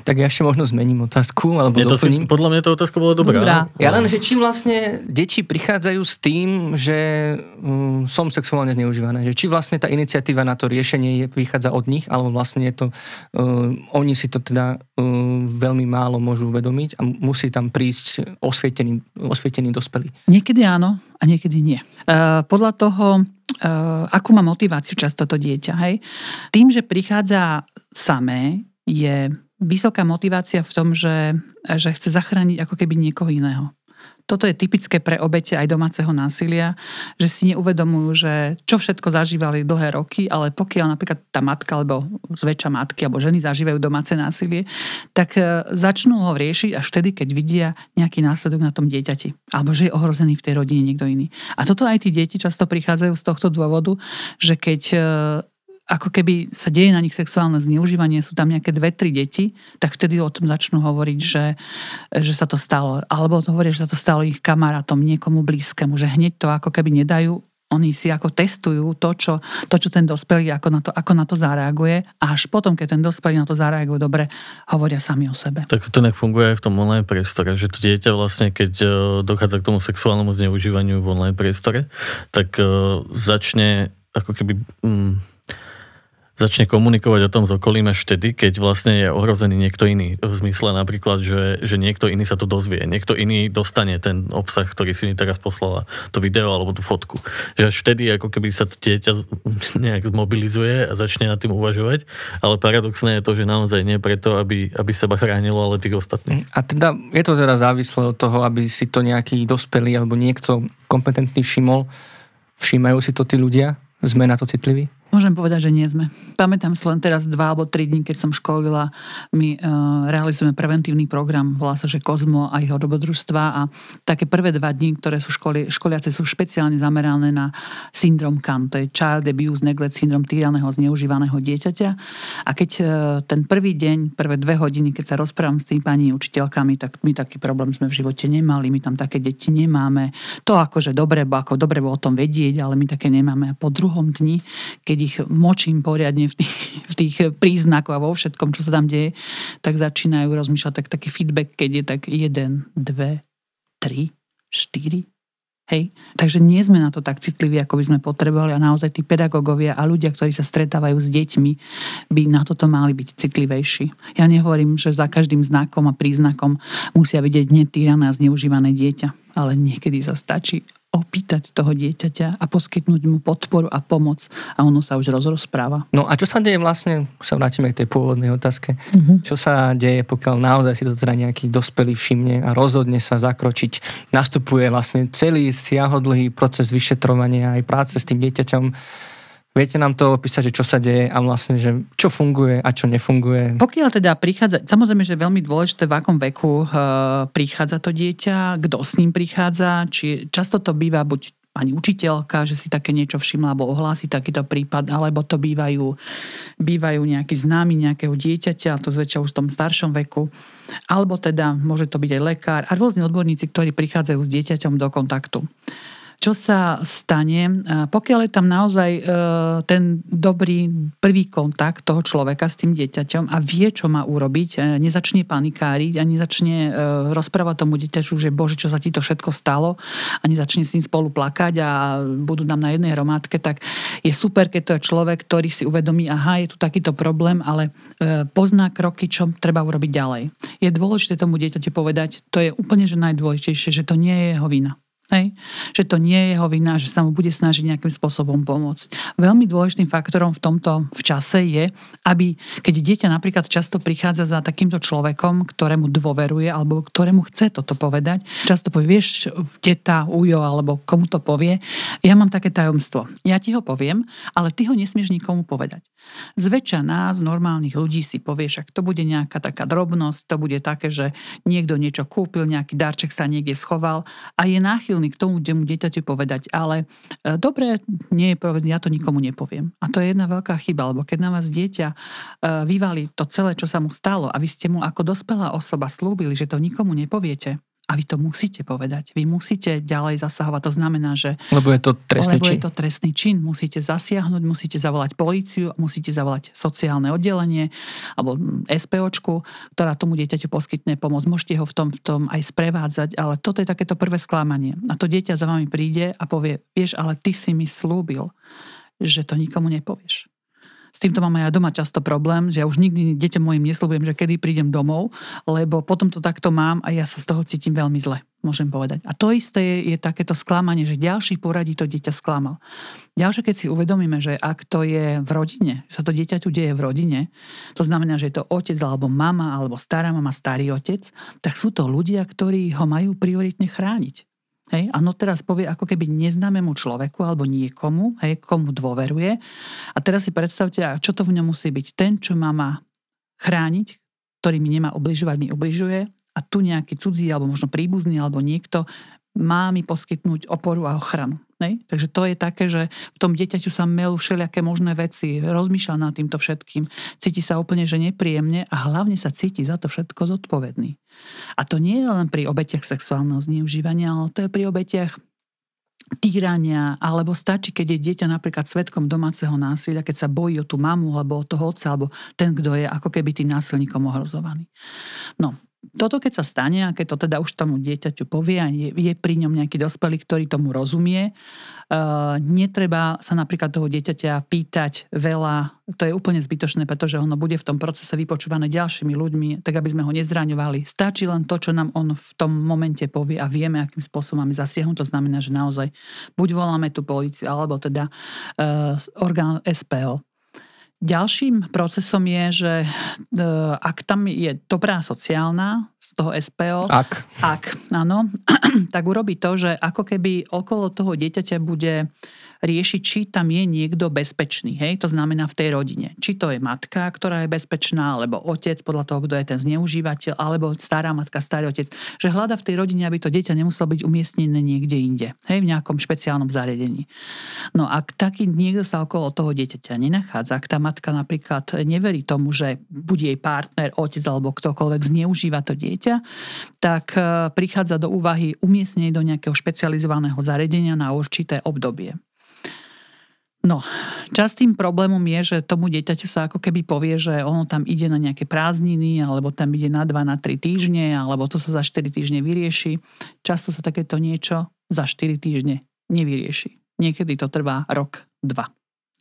Tak ja ešte možno zmením otázku, alebo to doplním. Si, podľa mňa tá otázka bola dobrá. dobrá. Ja len, že čím vlastne deti prichádzajú s tým, že um, som sexuálne zneužívané, že či vlastne tá iniciatíva na to riešenie je, vychádza od nich, alebo vlastne je to, um, oni si to teda um, veľmi málo môžu uvedomiť a musí tam prísť osvietený, osvietený dospelý. Niekedy áno a niekedy nie. Uh, podľa toho, uh, akú má motiváciu často to dieťa, hej? Tým, že prichádza samé, je vysoká motivácia v tom, že, že chce zachrániť ako keby niekoho iného. Toto je typické pre obete aj domáceho násilia, že si neuvedomujú, že čo všetko zažívali dlhé roky, ale pokiaľ napríklad tá matka alebo zväčša matky alebo ženy zažívajú domáce násilie, tak e, začnú ho riešiť až vtedy, keď vidia nejaký následok na tom dieťati. Alebo že je ohrozený v tej rodine niekto iný. A toto aj tí deti často prichádzajú z tohto dôvodu, že keď e, ako keby sa deje na nich sexuálne zneužívanie, sú tam nejaké dve, tri deti, tak vtedy o tom začnú hovoriť, že, že sa to stalo. Alebo to hovoria, že sa to stalo ich kamarátom, niekomu blízkemu, že hneď to ako keby nedajú Oni si ako testujú to, čo, to, čo ten dospelý, ako na, to, ako na to zareaguje a až potom, keď ten dospelý na to zareaguje dobre, hovoria sami o sebe. Tak to nech funguje aj v tom online priestore, že to dieťa vlastne, keď e, dochádza k tomu sexuálnemu zneužívaniu v online priestore, tak uh, začne ako keby... Um, začne komunikovať o tom s okolím až vtedy, keď vlastne je ohrozený niekto iný. V zmysle napríklad, že, že niekto iný sa to dozvie. Niekto iný dostane ten obsah, ktorý si mi teraz poslala, to video alebo tú fotku. Že až vtedy ako keby sa to dieťa nejak zmobilizuje a začne nad tým uvažovať. Ale paradoxné je to, že naozaj nie preto, aby, aby seba chránilo, ale tých ostatných. A teda je to teda závislé od toho, aby si to nejaký dospelý alebo niekto kompetentný všimol. Všímajú si to tí ľudia? Sme na to citliví? Môžem povedať, že nie sme. Pamätám si len teraz dva alebo tri dní, keď som školila, my uh, realizujeme preventívny program, volá sa, že Kozmo a jeho dobrodružstva a také prvé dva dní, ktoré sú školi, školiace, sú špeciálne zamerané na syndrom CAN, to je Child Abuse Neglect syndrom týraného zneužívaného dieťaťa. A keď uh, ten prvý deň, prvé dve hodiny, keď sa rozprávam s tými pani učiteľkami, tak my taký problém sme v živote nemali, my tam také deti nemáme. To akože dobre, ako dobre o tom vedieť, ale my také nemáme. A po druhom dni, keď ich močím poriadne v tých, v tých príznakoch a vo všetkom, čo sa tam deje, tak začínajú rozmýšľať tak, taký feedback, keď je tak 1, 2, 3, 4, Hej? Takže nie sme na to tak citliví, ako by sme potrebovali a naozaj tí pedagógovia a ľudia, ktorí sa stretávajú s deťmi, by na toto mali byť citlivejší. Ja nehovorím, že za každým znakom a príznakom musia vidieť netýrané a zneužívané dieťa, ale niekedy sa stačí opýtať toho dieťaťa a poskytnúť mu podporu a pomoc. A ono sa už rozrozpráva. No a čo sa deje vlastne, sa vrátime k tej pôvodnej otázke, uh-huh. čo sa deje, pokiaľ naozaj si to teda nejaký dospelý všimne a rozhodne sa zakročiť, nastupuje vlastne celý siahodlhý proces vyšetrovania aj práce s tým dieťaťom, Viete nám to opísať, že čo sa deje a vlastne, že čo funguje a čo nefunguje? Pokiaľ teda prichádza, samozrejme, že je veľmi dôležité, v akom veku uh, prichádza to dieťa, kto s ním prichádza, či často to býva buď pani učiteľka, že si také niečo všimla alebo ohlási takýto prípad, alebo to bývajú, bývajú nejakí známi nejakého dieťaťa, to zväčša už v tom staršom veku, alebo teda môže to byť aj lekár a rôzni odborníci, ktorí prichádzajú s dieťaťom do kontaktu čo sa stane, pokiaľ je tam naozaj e, ten dobrý prvý kontakt toho človeka s tým dieťaťom a vie, čo má urobiť, e, nezačne panikáriť a nezačne e, rozprávať tomu dieťaťu, že bože, čo sa ti to všetko stalo a nezačne s ním spolu plakať a budú nám na jednej hromádke, tak je super, keď to je človek, ktorý si uvedomí, aha, je tu takýto problém, ale pozná kroky, čo treba urobiť ďalej. Je dôležité tomu dieťaťu povedať, to je úplne že najdôležitejšie, že to nie je jeho vina. Hej? Že to nie je jeho vina, že sa mu bude snažiť nejakým spôsobom pomôcť. Veľmi dôležitým faktorom v tomto v čase je, aby keď dieťa napríklad často prichádza za takýmto človekom, ktorému dôveruje alebo ktorému chce toto povedať, často povie, vieš, teta, ujo alebo komu to povie, ja mám také tajomstvo. Ja ti ho poviem, ale ty ho nesmieš nikomu povedať. Zväčša nás, normálnych ľudí, si povie, však to bude nejaká taká drobnosť, to bude také, že niekto niečo kúpil, nejaký darček sa niekde schoval a je náchylný náchylný k tomu, kde mu dieťaťu povedať, ale e, dobre, nie je povedz, ja to nikomu nepoviem. A to je jedna veľká chyba, lebo keď na vás dieťa e, vyvalí to celé, čo sa mu stalo a vy ste mu ako dospelá osoba slúbili, že to nikomu nepoviete, a vy to musíte povedať. Vy musíte ďalej zasahovať. To znamená, že... Lebo je to trestný lebo čin. je to trestný čin. Musíte zasiahnuť, musíte zavolať políciu, musíte zavolať sociálne oddelenie alebo SPOčku, ktorá tomu dieťaťu poskytne pomoc. Môžete ho v tom, v tom aj sprevádzať, ale toto je takéto prvé sklamanie. A to dieťa za vami príde a povie, vieš, ale ty si mi slúbil, že to nikomu nepovieš. S týmto mám aj ja doma často problém, že ja už nikdy deťom mojim nesľubujem, že kedy prídem domov, lebo potom to takto mám a ja sa z toho cítim veľmi zle, môžem povedať. A to isté je, je takéto sklamanie, že ďalší poradí to dieťa sklamal. Ďalšie, keď si uvedomíme, že ak to je v rodine, že sa to dieťaťu deje v rodine, to znamená, že je to otec alebo mama alebo stará mama, starý otec, tak sú to ľudia, ktorí ho majú prioritne chrániť. Hej, a no teraz povie ako keby neznámemu človeku alebo niekomu, hej, komu dôveruje. A teraz si predstavte, čo to v ňom musí byť. Ten, čo má ma chrániť, ktorý mi nemá obližovať, mi obližuje a tu nejaký cudzí alebo možno príbuzný alebo niekto má mi poskytnúť oporu a ochranu. Nej? Takže to je také, že v tom dieťaťu sa melú všelijaké možné veci, rozmýšľa nad týmto všetkým, cíti sa úplne, že nepríjemne a hlavne sa cíti za to všetko zodpovedný. A to nie je len pri obetiach sexuálneho zneužívania, ale to je pri obetiach týrania, alebo stačí, keď je dieťa napríklad svetkom domáceho násilia, keď sa bojí o tú mamu, alebo o toho otca, alebo ten, kto je ako keby tým násilníkom ohrozovaný. No, toto keď sa stane a keď to teda už tomu dieťaťu povie a je, je pri ňom nejaký dospelý, ktorý tomu rozumie, uh, netreba sa napríklad toho dieťaťa pýtať veľa, to je úplne zbytočné, pretože ono bude v tom procese vypočúvané ďalšími ľuďmi, tak aby sme ho nezraňovali. Stačí len to, čo nám on v tom momente povie a vieme, akým spôsobom máme zasiahnuť. To znamená, že naozaj buď voláme tú policiu, alebo teda uh, orgán SPO. Ďalším procesom je, že e, ak tam je dobrá sociálna z toho SPO, ak, ak áno, tak urobí to, že ako keby okolo toho dieťaťa bude riešiť, či tam je niekto bezpečný. Hej? To znamená v tej rodine. Či to je matka, ktorá je bezpečná, alebo otec, podľa toho, kto je ten zneužívateľ, alebo stará matka, starý otec. Že hľada v tej rodine, aby to dieťa nemuselo byť umiestnené niekde inde. Hej? V nejakom špeciálnom zariadení. No ak taký niekto sa okolo toho dieťaťa nenachádza, ak tá matka napríklad neverí tomu, že bude jej partner, otec alebo ktokoľvek zneužíva to dieťa, tak e, prichádza do úvahy umiestnenie do nejakého špecializovaného zariadenia na určité obdobie. No, častým problémom je, že tomu dieťaťu sa ako keby povie, že ono tam ide na nejaké prázdniny, alebo tam ide na 2, na 3 týždne, alebo to sa za 4 týždne vyrieši. Často sa takéto niečo za 4 týždne nevyrieši. Niekedy to trvá rok, dva.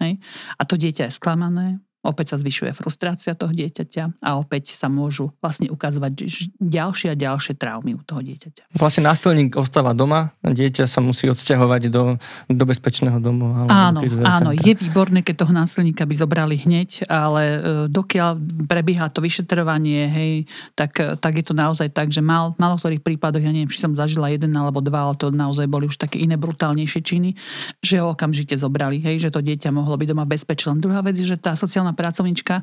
Hej? A to dieťa je sklamané, Opäť sa zvyšuje frustrácia toho dieťaťa a opäť sa môžu vlastne ukazovať ďalšie a ďalšie traumy u toho dieťaťa. Vlastne násilník ostáva doma, dieťa sa musí odsťahovať do, do bezpečného domu. Áno, áno, je výborné, keď toho násilníka by zobrali hneď, ale e, dokiaľ prebieha to vyšetrovanie, hej, tak, tak je to naozaj tak, že mal, malo ktorých prípadoch, ja neviem, či som zažila jeden alebo dva, ale to naozaj boli už také iné brutálnejšie činy, že ho okamžite zobrali, hej, že to dieťa mohlo byť doma bezpečné. Druhá vec je, že tá sociálna pracovnička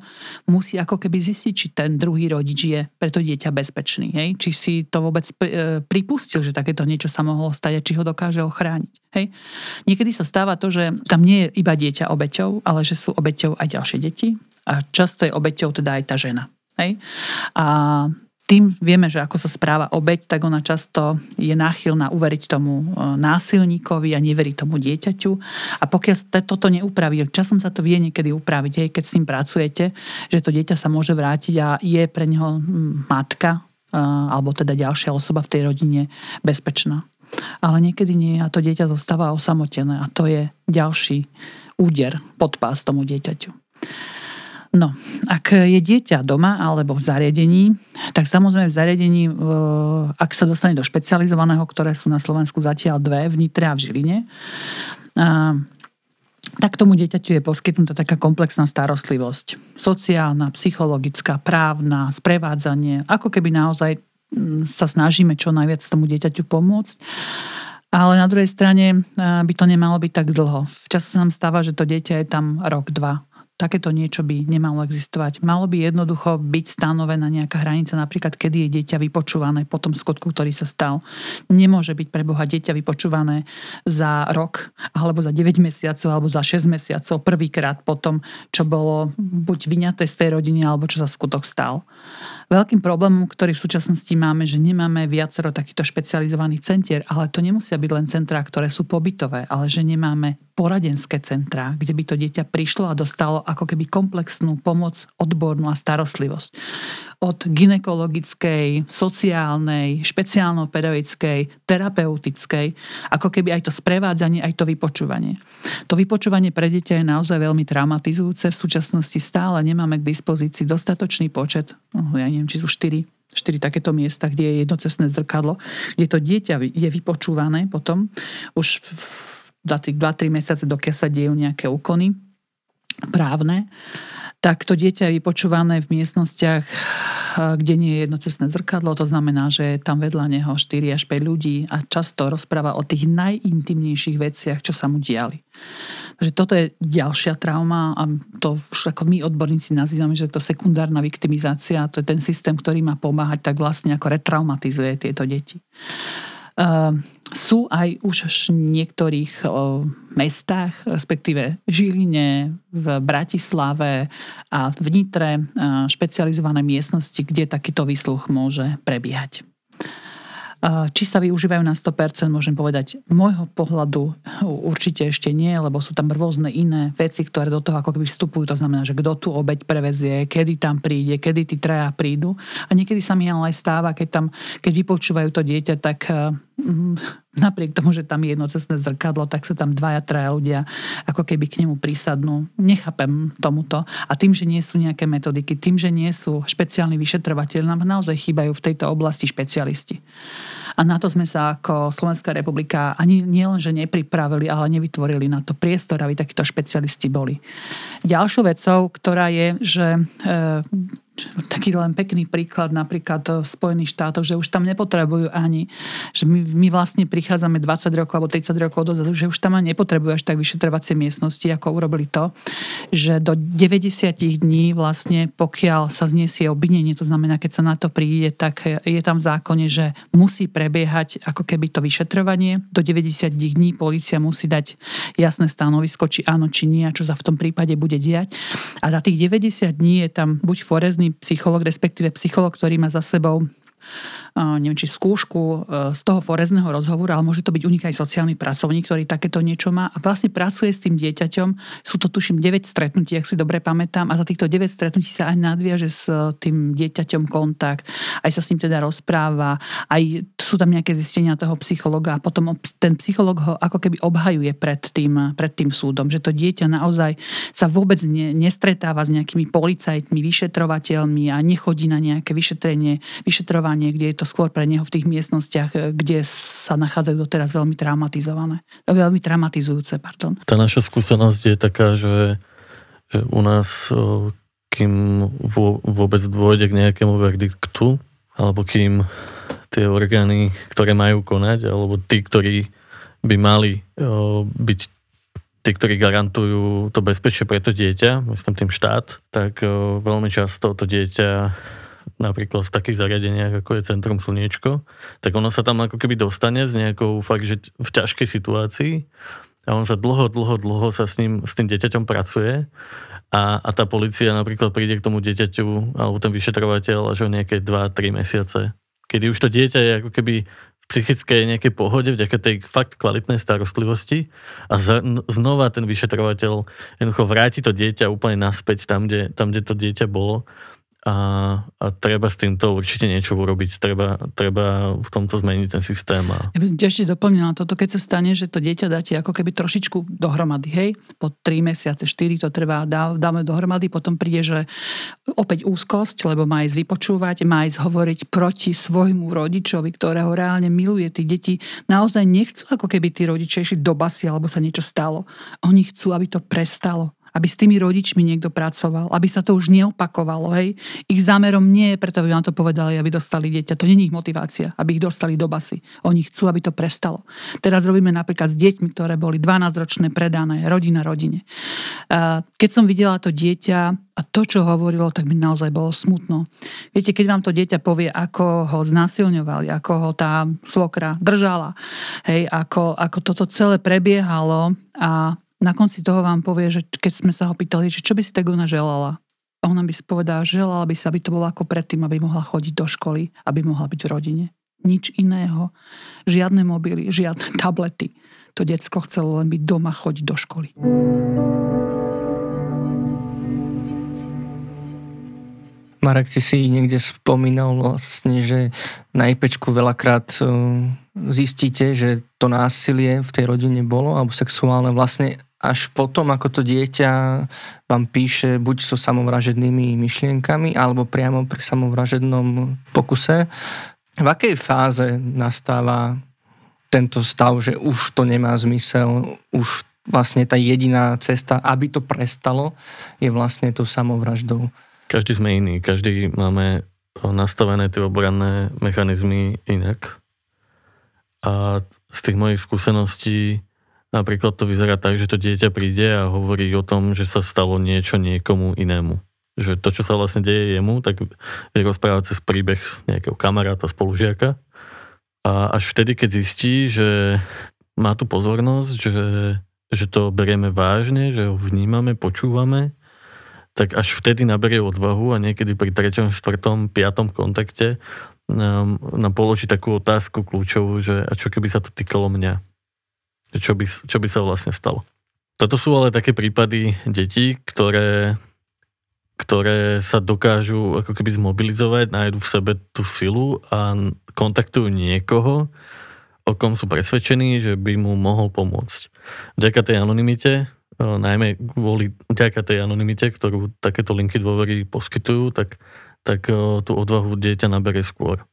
musí ako keby zistiť, či ten druhý rodič je pre to dieťa bezpečný. Hej? Či si to vôbec e, pripustil, že takéto niečo sa mohlo stať a či ho dokáže ochrániť. Hej? Niekedy sa stáva to, že tam nie je iba dieťa obeťou, ale že sú obeťou aj ďalšie deti a často je obeťou teda aj tá žena. Hej? A tým vieme, že ako sa správa obeď, tak ona často je náchylná uveriť tomu e, násilníkovi a neverí tomu dieťaťu. A pokiaľ sa toto neupraví, časom sa to vie niekedy upraviť, aj keď s ním pracujete, že to dieťa sa môže vrátiť a je pre neho matka e, alebo teda ďalšia osoba v tej rodine bezpečná. Ale niekedy nie a to dieťa zostáva osamotené a to je ďalší úder pod pás tomu dieťaťu. No, ak je dieťa doma alebo v zariadení, tak samozrejme v zariadení, ak sa dostane do špecializovaného, ktoré sú na Slovensku zatiaľ dve, v Nitre a v Žiline, tak tomu dieťaťu je poskytnutá taká komplexná starostlivosť. Sociálna, psychologická, právna, sprevádzanie, ako keby naozaj sa snažíme čo najviac tomu dieťaťu pomôcť. Ale na druhej strane by to nemalo byť tak dlho. Často sa nám stáva, že to dieťa je tam rok, dva, takéto niečo by nemalo existovať. Malo by jednoducho byť stanovená nejaká hranica, napríklad kedy je dieťa vypočúvané po tom skutku, ktorý sa stal. Nemôže byť pre Boha dieťa vypočúvané za rok, alebo za 9 mesiacov, alebo za 6 mesiacov, prvýkrát po tom, čo bolo buď vyňaté z tej rodiny, alebo čo sa skutok stal. Veľkým problémom, ktorý v súčasnosti máme, že nemáme viacero takýchto špecializovaných centier, ale to nemusia byť len centrá, ktoré sú pobytové, ale že nemáme poradenské centrá, kde by to dieťa prišlo a dostalo ako keby komplexnú pomoc, odbornú a starostlivosť od ginekologickej, sociálnej, špeciálno-pedagogickej, terapeutickej, ako keby aj to sprevádzanie, aj to vypočúvanie. To vypočúvanie pre dieťa je naozaj veľmi traumatizujúce. V súčasnosti stále nemáme k dispozícii dostatočný počet, no, ja neviem, či sú 4 štyri takéto miesta, kde je jednocestné zrkadlo, kde to dieťa je vypočúvané potom už za tých 2-3 mesiace, dokiaľ sa dejú nejaké úkony právne tak to dieťa je vypočúvané v miestnostiach, kde nie je jednocestné zrkadlo, to znamená, že tam vedľa neho 4 až 5 ľudí a často rozpráva o tých najintimnejších veciach, čo sa mu diali. Takže toto je ďalšia trauma a to už ako my odborníci nazývame, že to sekundárna viktimizácia, to je ten systém, ktorý má pomáhať, tak vlastne ako retraumatizuje tieto deti. Ehm, sú aj už v niektorých mestách, respektíve Žiline, v Bratislave a v Nitre špecializované miestnosti, kde takýto výsluch môže prebiehať. Či sa využívajú na 100%, môžem povedať, môjho pohľadu určite ešte nie, lebo sú tam rôzne iné veci, ktoré do toho ako keby vstupujú. To znamená, že kto tu obeď prevezie, kedy tam príde, kedy tí traja prídu. A niekedy sa mi ale aj stáva, keď tam, keď vypočúvajú to dieťa, tak mm, napriek tomu, že tam je jednocestné zrkadlo, tak sa tam dvaja, traja ľudia ako keby k nemu prísadnú. Nechápem tomuto. A tým, že nie sú nejaké metodiky, tým, že nie sú špeciálni vyšetrovateľi, nám naozaj chýbajú v tejto oblasti špecialisti. A na to sme sa ako Slovenská republika ani nielen, že nepripravili, ale nevytvorili na to priestor, aby takíto špecialisti boli. Ďalšou vecou, ktorá je, že e, taký len pekný príklad napríklad v Spojených štátoch, že už tam nepotrebujú ani, že my, my vlastne prichádzame 20 rokov alebo 30 rokov dozadu, že už tam ani nepotrebujú až tak vyšetrovacie miestnosti, ako urobili to, že do 90 dní vlastne pokiaľ sa zniesie obvinenie, to znamená, keď sa na to príde, tak je tam v zákone, že musí prebiehať ako keby to vyšetrovanie. Do 90 dní policia musí dať jasné stanovisko, či áno, či nie, a čo sa v tom prípade bude diať. A za tých 90 dní je tam buď forezný psycholog, respektíve psycholog, ktorý má za sebou neviem, či skúšku e, z toho forezného rozhovoru, ale môže to byť u nich aj sociálny pracovník, ktorý takéto niečo má a vlastne pracuje s tým dieťaťom. Sú to tuším 9 stretnutí, ak si dobre pamätám, a za týchto 9 stretnutí sa aj nadviaže s e, tým dieťaťom kontakt, aj sa s ním teda rozpráva, aj sú tam nejaké zistenia toho psychologa a potom ten psycholog ho ako keby obhajuje pred tým, pred tým súdom, že to dieťa naozaj sa vôbec ne, nestretáva s nejakými policajtmi, vyšetrovateľmi a nechodí na nejaké vyšetrenie, vyšetrovanie, kde je to skôr pre neho v tých miestnostiach, eh, kde sa nachádzajú doteraz veľmi traumatizované. Veľmi traumatizujúce, pardon. Tá naša skúsenosť je taká, že, že u nás, kým vôbec dôjde k nejakému verdiktu, alebo kým tie orgány, ktoré majú konať, alebo tí, ktorí by mali byť tí, ktorí garantujú to bezpečie pre to dieťa, myslím tým štát, tak veľmi často to dieťa napríklad v takých zariadeniach, ako je Centrum Slniečko, tak ono sa tam ako keby dostane s nejakou fakt, že v ťažkej situácii a on sa dlho, dlho, dlho sa s, ním, s tým dieťaťom pracuje a, a tá policia napríklad príde k tomu dieťaťu alebo ten vyšetrovateľ až o nejaké 2-3 mesiace. Kedy už to dieťa je ako keby v psychickej nejakej pohode vďaka tej fakt kvalitnej starostlivosti a z, znova ten vyšetrovateľ jednoducho vráti to dieťa úplne naspäť tam, kde, tam, kde to dieťa bolo a, a treba s týmto určite niečo urobiť. Treba, treba v tomto zmeniť ten systém. A... Ja by som ešte doplnila toto, keď sa stane, že to dieťa dáte ako keby trošičku dohromady, hej? Po 3 mesiace, 4 to treba, dá, dáme dohromady, potom príde, že opäť úzkosť, lebo má ísť vypočúvať, má ísť hovoriť proti svojmu rodičovi, ktorého reálne miluje. Tí deti naozaj nechcú, ako keby tí rodičia išli do basy, alebo sa niečo stalo. Oni chcú, aby to prestalo aby s tými rodičmi niekto pracoval, aby sa to už neopakovalo. Hej. Ich zámerom nie je preto, aby vám to povedali, aby dostali dieťa. To není ich motivácia, aby ich dostali do basy. Oni chcú, aby to prestalo. Teraz robíme napríklad s deťmi, ktoré boli 12-ročné predané, rodina rodine. Keď som videla to dieťa a to, čo hovorilo, tak mi naozaj bolo smutno. Viete, keď vám to dieťa povie, ako ho znásilňovali, ako ho tá svokra držala, hej, ako, ako toto celé prebiehalo a na konci toho vám povie, že keď sme sa ho pýtali, že čo by si tak ona želala, a ona by si povedala, že želala by sa, aby to bolo ako predtým, aby mohla chodiť do školy, aby mohla byť v rodine. Nič iného. Žiadne mobily, žiadne tablety. To detsko chcelo len byť doma, chodiť do školy. Marek, ty si niekde spomínal vlastne, že na IPčku veľakrát e, zistíte, že to násilie v tej rodine bolo, alebo sexuálne vlastne až potom, ako to dieťa vám píše buď so samovražednými myšlienkami, alebo priamo pri samovražednom pokuse. V akej fáze nastáva tento stav, že už to nemá zmysel, už vlastne tá jediná cesta, aby to prestalo, je vlastne tou samovraždou? Každý sme iný, každý máme nastavené tie obranné mechanizmy inak. A z tých mojich skúseností Napríklad to vyzerá tak, že to dieťa príde a hovorí o tom, že sa stalo niečo niekomu inému. Že to, čo sa vlastne deje jemu, tak je rozprávať cez príbeh nejakého kamaráta, spolužiaka. A až vtedy, keď zistí, že má tu pozornosť, že, že to berieme vážne, že ho vnímame, počúvame, tak až vtedy naberie odvahu a niekedy pri 3., 4., 5. kontakte nám, nám položí takú otázku kľúčovú, že a čo keby sa to týkalo mňa? Čo by, čo by sa vlastne stalo? Toto sú ale také prípady detí, ktoré, ktoré sa dokážu ako keby zmobilizovať, nájdu v sebe tú silu a kontaktujú niekoho, o kom sú presvedčení, že by mu mohol pomôcť. Vďaka tej anonimite najmä kvôli vďaka tej anonimite, ktorú takéto linky dôvery poskytujú, tak, tak tú odvahu dieťa nabere skôr.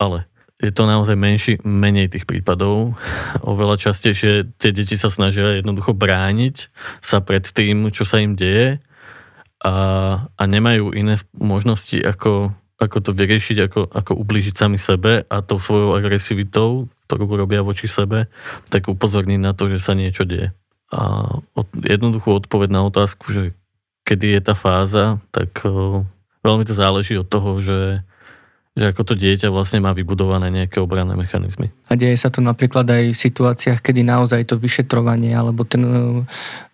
Ale je to naozaj menší, menej tých prípadov. Oveľa častejšie tie deti sa snažia jednoducho brániť sa pred tým, čo sa im deje a, a nemajú iné možnosti, ako, ako to vyriešiť, ako, ako ublížiť sami sebe a tou svojou agresivitou, ktorú robia voči sebe, tak upozorniť na to, že sa niečo deje. A od, jednoduchú odpoveď na otázku, že kedy je tá fáza, tak o, veľmi to záleží od toho, že, že ako to dieťa vlastne má vybudované nejaké obranné mechanizmy. A deje sa to napríklad aj v situáciách, kedy naozaj to vyšetrovanie alebo ten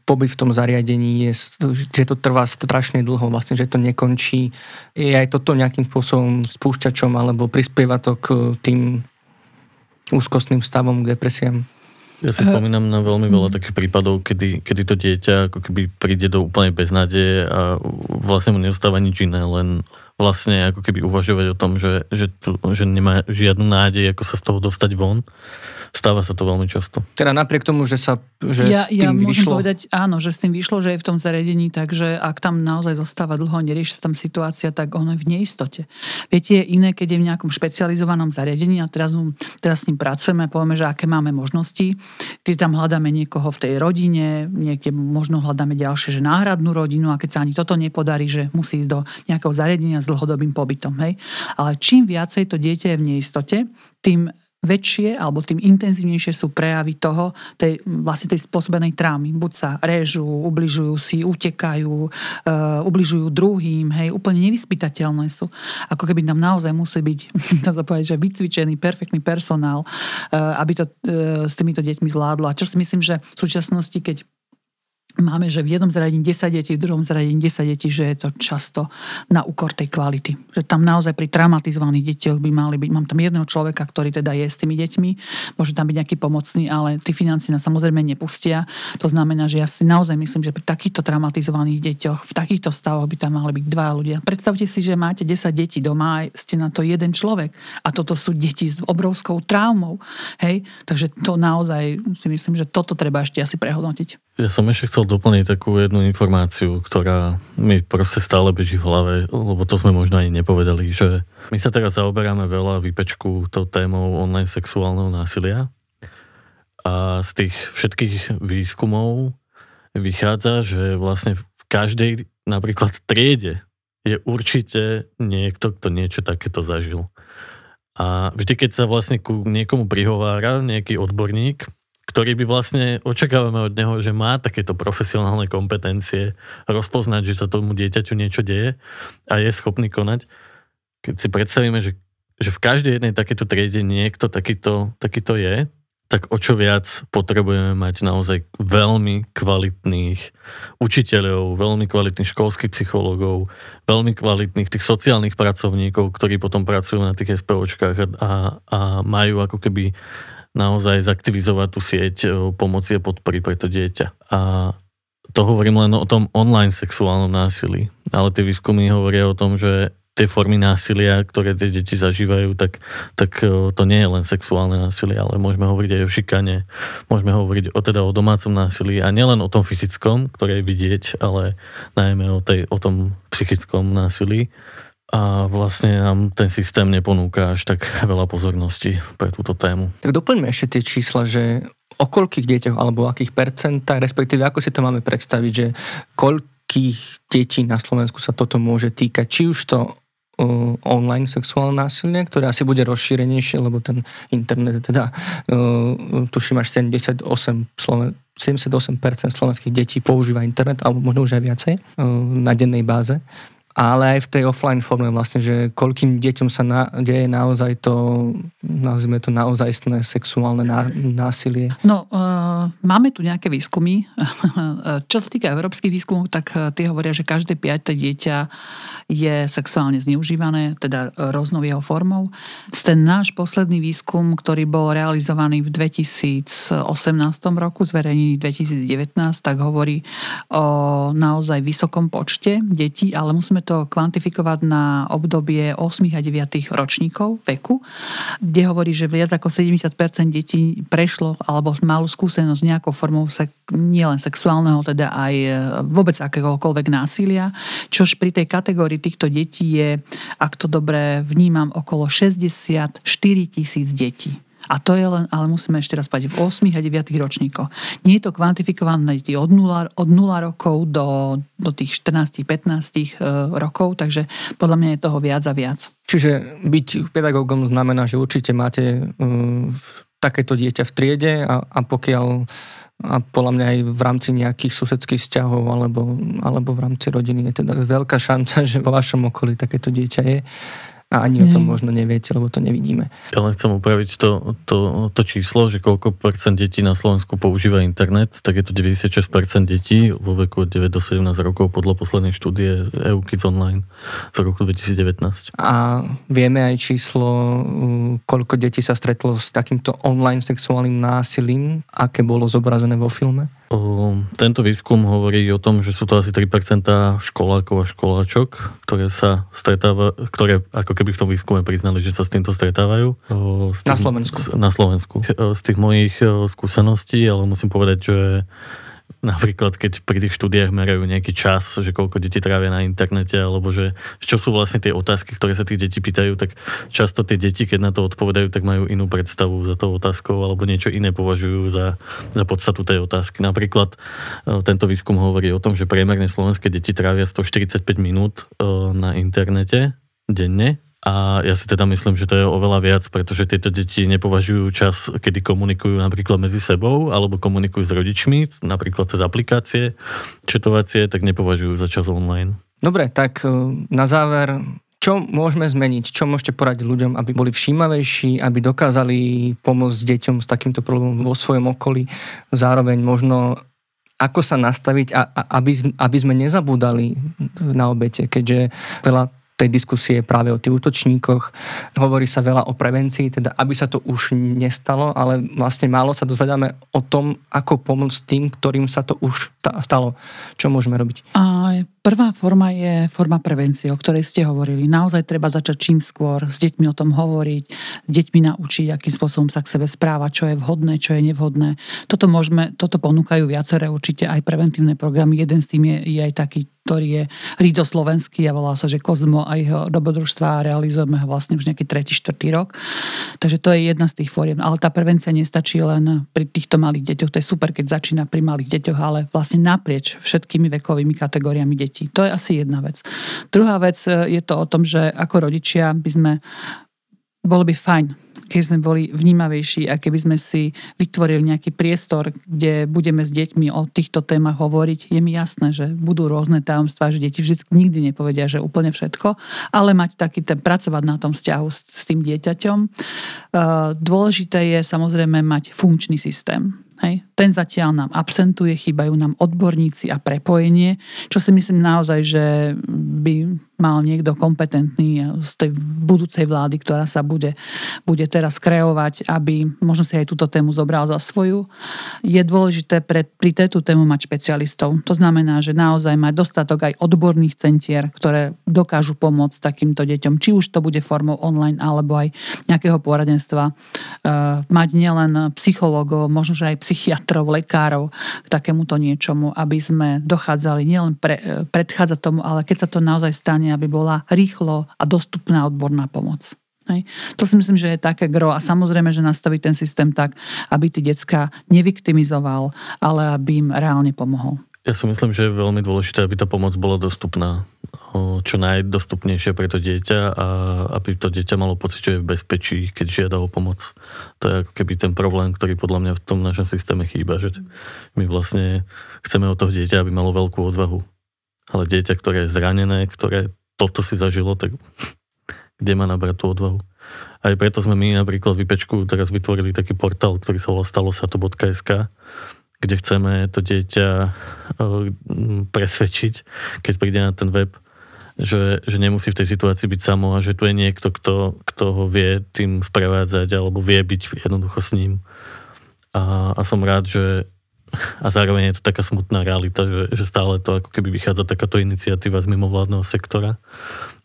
pobyt v tom zariadení je, že to trvá strašne dlho, vlastne, že to nekončí. Je aj toto nejakým spôsobom spúšťačom alebo prispieva to k tým úzkostným stavom, k depresiám? Ja si spomínam na veľmi veľa takých prípadov, kedy, kedy to dieťa ako keby príde do úplnej beznádeje a vlastne mu neostáva nič iné, len vlastne ako keby uvažovať o tom, že, že, tu, že nemá žiadnu nádej, ako sa z toho dostať von. Stáva sa to veľmi často. Teda napriek tomu, že sa že ja, s tým ja môžem vyšlo... povedať, áno, že s tým vyšlo, že je v tom zariadení, takže ak tam naozaj zostáva dlho, nerieši sa tam situácia, tak ono je v neistote. Viete, je iné, keď je v nejakom špecializovanom zariadení a teraz, teraz s ním pracujeme a povieme, že aké máme možnosti, keď tam hľadáme niekoho v tej rodine, niekde možno hľadáme ďalšie, že náhradnú rodinu a keď sa ani toto nepodarí, že musí ísť do nejakého zariadenia s dlhodobým pobytom. Hej? Ale čím viacej to dieťa je v neistote, tým väčšie alebo tým intenzívnejšie sú prejavy toho, tej, vlastne tej spôsobenej trámy. Buď sa režú, ubližujú si, utekajú, uh, ubližujú druhým, hej, úplne nevyspytateľné sú. Ako keby tam naozaj musí byť, dá sa povedať, že vycvičený, perfektný personál, uh, aby to uh, s týmito deťmi zvládlo. A čo si myslím, že v súčasnosti, keď máme, že v jednom zariadení 10 detí, v druhom zariadení 10 detí, že je to často na úkor tej kvality. Že tam naozaj pri traumatizovaných deťoch by mali byť, mám tam jedného človeka, ktorý teda je s tými deťmi, môže tam byť nejaký pomocný, ale tí financie nás samozrejme nepustia. To znamená, že ja si naozaj myslím, že pri takýchto traumatizovaných deťoch, v takýchto stavoch by tam mali byť dva ľudia. Predstavte si, že máte 10 detí doma a ste na to jeden človek a toto sú deti s obrovskou traumou. Hej? Takže to naozaj si myslím, že toto treba ešte asi prehodnotiť. Ja som ešte chcel doplniť takú jednu informáciu, ktorá mi proste stále beží v hlave, lebo to sme možno ani nepovedali, že my sa teraz zaoberáme veľa výpečku tou témou online sexuálneho násilia a z tých všetkých výskumov vychádza, že vlastne v každej napríklad triede je určite niekto, kto niečo takéto zažil. A vždy, keď sa vlastne ku niekomu prihovára nejaký odborník, ktorý by vlastne očakávame od neho, že má takéto profesionálne kompetencie rozpoznať, že sa tomu dieťaťu niečo deje a je schopný konať. Keď si predstavíme, že, že v každej jednej takéto triede niekto takýto, takýto je, tak o čo viac potrebujeme mať naozaj veľmi kvalitných učiteľov, veľmi kvalitných školských psychológov, veľmi kvalitných tých sociálnych pracovníkov, ktorí potom pracujú na tých SPOčkách a, a, majú ako keby naozaj zaktivizovať tú sieť e, pomoci a podpory pre to dieťa. A to hovorím len o tom online sexuálnom násilí. Ale tie výskumy hovoria o tom, že tie formy násilia, ktoré tie deti zažívajú, tak, tak e, to nie je len sexuálne násilie, ale môžeme hovoriť aj o šikane, môžeme hovoriť o, teda o domácom násilí a nielen o tom fyzickom, ktoré je vidieť, ale najmä o, tej, o tom psychickom násilí a vlastne nám ten systém neponúka až tak veľa pozornosti pre túto tému. Tak doplňme ešte tie čísla, že o koľkých deťoch alebo o akých percentách, respektíve ako si to máme predstaviť, že koľkých detí na Slovensku sa toto môže týkať, či už to uh, online sexuálne násilie, ktoré asi bude rozšírenejšie, lebo ten internet teda uh, tuším až 78 Sloven- 78% slovenských detí používa internet, alebo možno už aj viacej, uh, na dennej báze ale aj v tej offline forme vlastne, že koľkým deťom sa na, deje naozaj to, nazvime to naozajstné sexuálne ná, násilie? No, uh, máme tu nejaké výskumy. Čo sa týka európskych výskumov, tak tie hovoria, že každé piate dieťa je sexuálne zneužívané, teda rôznou jeho formou. Ten náš posledný výskum, ktorý bol realizovaný v 2018 roku, zverejnený 2019, tak hovorí o naozaj vysokom počte detí, ale musíme to kvantifikovať na obdobie 8 a 9 ročníkov veku, kde hovorí, že viac ako 70% detí prešlo alebo malú skúsenosť nejakou formou sek- nielen sexuálneho, teda aj e, vôbec akéhokoľvek násilia, čož pri tej kategórii týchto detí je, ak to dobre vnímam, okolo 64 tisíc detí. A to je len, ale musíme ešte raz povedať, v 8 a 9 ročníkoch. Nie je to kvantifikované od 0, od 0 rokov do, do tých 14-15 e, rokov, takže podľa mňa je toho viac a viac. Čiže byť pedagógom znamená, že určite máte uh, takéto dieťa v triede a, a pokiaľ a podľa mňa aj v rámci nejakých susedských vzťahov alebo, alebo v rámci rodiny je teda veľká šanca, že vo vašom okolí takéto dieťa je a ani o tom možno neviete, lebo to nevidíme. Ja len chcem upraviť to, to, to číslo, že koľko percent detí na Slovensku používa internet, tak je to 96% detí vo veku od 9 do 17 rokov podľa poslednej štúdie EU Kids Online z roku 2019. A vieme aj číslo, koľko detí sa stretlo s takýmto online sexuálnym násilím, aké bolo zobrazené vo filme? Tento výskum hovorí o tom, že sú to asi 3% školákov a školáčok, ktoré sa stretáva, ktoré ako keby v tom výskume priznali, že sa s týmto stretávajú. Z tých, na Slovensku. Na Slovensku. Z tých mojich skúseností, ale musím povedať, že napríklad keď pri tých štúdiách merajú nejaký čas, že koľko detí trávia na internete, alebo že čo sú vlastne tie otázky, ktoré sa tých detí pýtajú, tak často tie deti, keď na to odpovedajú, tak majú inú predstavu za tou otázkou, alebo niečo iné považujú za, za podstatu tej otázky. Napríklad e, tento výskum hovorí o tom, že priemerne slovenské deti trávia 145 minút e, na internete denne a ja si teda myslím, že to je oveľa viac, pretože tieto deti nepovažujú čas, kedy komunikujú napríklad medzi sebou alebo komunikujú s rodičmi, napríklad cez aplikácie četovacie, tak nepovažujú za čas online. Dobre, tak e, na záver, čo môžeme zmeniť? Čo môžete poradiť ľuďom, aby boli všímavejší, aby dokázali pomôcť deťom s takýmto problémom vo svojom okolí? Zároveň možno ako sa nastaviť, aby sme nezabúdali na obete, keďže veľa tej diskusie práve o tých útočníkoch. Hovorí sa veľa o prevencii, teda aby sa to už nestalo, ale vlastne málo sa dozvedáme o tom, ako pomôcť tým, ktorým sa to už stalo. Čo môžeme robiť? A prvá forma je forma prevencie, o ktorej ste hovorili. Naozaj treba začať čím skôr s deťmi o tom hovoriť, deťmi naučiť, akým spôsobom sa k sebe správa, čo je vhodné, čo je nevhodné. Toto, môžeme, toto ponúkajú viaceré určite aj preventívne programy. Jeden z tým je, je aj taký ktorý je rído slovenský a volá sa, že Kozmo a jeho dobrodružstva a realizujeme ho vlastne už nejaký tretí, štvrtý rok. Takže to je jedna z tých fóriem. Ale tá prevencia nestačí len pri týchto malých deťoch. To je super, keď začína pri malých deťoch, ale vlastne naprieč všetkými vekovými kategóriami detí. To je asi jedna vec. Druhá vec je to o tom, že ako rodičia by sme bolo by fajn, keď sme boli vnímavejší a keby sme si vytvorili nejaký priestor, kde budeme s deťmi o týchto témach hovoriť, je mi jasné, že budú rôzne tajomstvá, že deti vždy nikdy nepovedia, že úplne všetko, ale mať taký ten, pracovať na tom vzťahu s, s tým dieťaťom. E, dôležité je samozrejme mať funkčný systém. Hej. Ten zatiaľ nám absentuje, chýbajú nám odborníci a prepojenie, čo si myslím naozaj, že by mal niekto kompetentný z tej budúcej vlády, ktorá sa bude, bude teraz kreovať, aby možno si aj túto tému zobral za svoju. Je dôležité pre, pri tejto tému mať špecialistov. To znamená, že naozaj mať dostatok aj odborných centier, ktoré dokážu pomôcť takýmto deťom, či už to bude formou online alebo aj nejakého poradenstva. E, mať nielen psychológov, možno že aj psychiatrov, lekárov k takémuto niečomu, aby sme dochádzali nielen pre, e, predchádzať tomu, ale keď sa to naozaj stane, vzdelávanie, aby bola rýchlo a dostupná odborná pomoc. Hej. To si myslím, že je také gro a samozrejme, že nastaviť ten systém tak, aby tí decka neviktimizoval, ale aby im reálne pomohol. Ja si myslím, že je veľmi dôležité, aby tá pomoc bola dostupná čo najdostupnejšie pre to dieťa a aby to dieťa malo pocit, že je v bezpečí, keď žiada o pomoc. To je ako keby ten problém, ktorý podľa mňa v tom našom systéme chýba, že my vlastne chceme od toho dieťa, aby malo veľkú odvahu ale dieťa, ktoré je zranené, ktoré toto si zažilo, tak kde má nabrať tú odvahu. Aj preto sme my napríklad v IPčku teraz vytvorili taký portál, ktorý sa volá stalosato.sk, kde chceme to dieťa e, presvedčiť, keď príde na ten web, že, že nemusí v tej situácii byť samo a že tu je niekto, kto, kto ho vie tým sprevádzať alebo vie byť jednoducho s ním. A, a som rád, že a zároveň je to taká smutná realita, že, že stále to ako keby vychádza takáto iniciatíva z mimovládneho sektora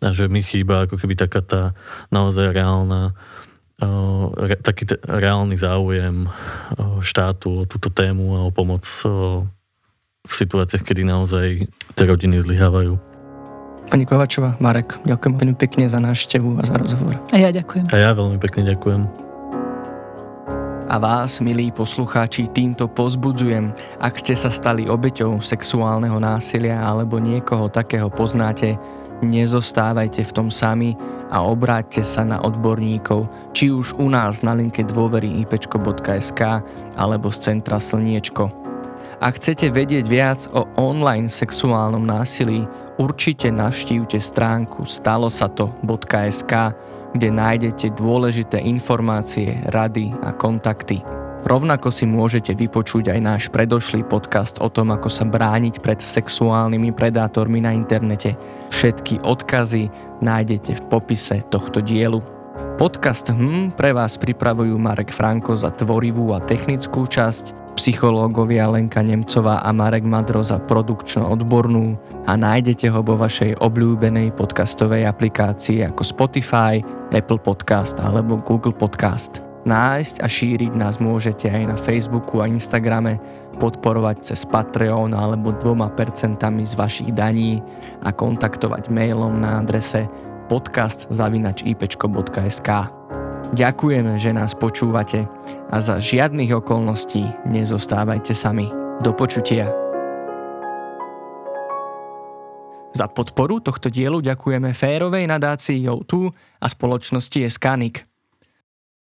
a že mi chýba ako keby taká tá naozaj reálna re, taký t- reálny záujem štátu o túto tému a o pomoc v situáciách, kedy naozaj tie rodiny zlyhávajú. Pani Kovačová, Marek, ďakujem veľmi pekne za návštevu a za rozhovor. A ja ďakujem. A ja veľmi pekne ďakujem. A vás, milí poslucháči, týmto pozbudzujem, ak ste sa stali obeťou sexuálneho násilia alebo niekoho takého poznáte, nezostávajte v tom sami a obráťte sa na odborníkov, či už u nás na linke dôvery ipečko.sk alebo z Centra Slniečko. Ak chcete vedieť viac o online sexuálnom násilí, určite navštívte stránku stalosato.sk, kde nájdete dôležité informácie, rady a kontakty. Rovnako si môžete vypočuť aj náš predošlý podcast o tom, ako sa brániť pred sexuálnymi predátormi na internete. Všetky odkazy nájdete v popise tohto dielu. Podcast HM pre vás pripravujú Marek Franko za tvorivú a technickú časť, psychológovia Lenka Nemcová a Marek Madro za produkčno-odbornú a nájdete ho vo vašej obľúbenej podcastovej aplikácii ako Spotify, Apple Podcast alebo Google Podcast. Nájsť a šíriť nás môžete aj na Facebooku a Instagrame, podporovať cez Patreon alebo dvoma percentami z vašich daní a kontaktovať mailom na adrese podcast.ipečko.sk. Ďakujeme, že nás počúvate a za žiadnych okolností nezostávajte sami. Do počutia. Za podporu tohto dielu ďakujeme férovej nadácii O2 a spoločnosti Eskanik.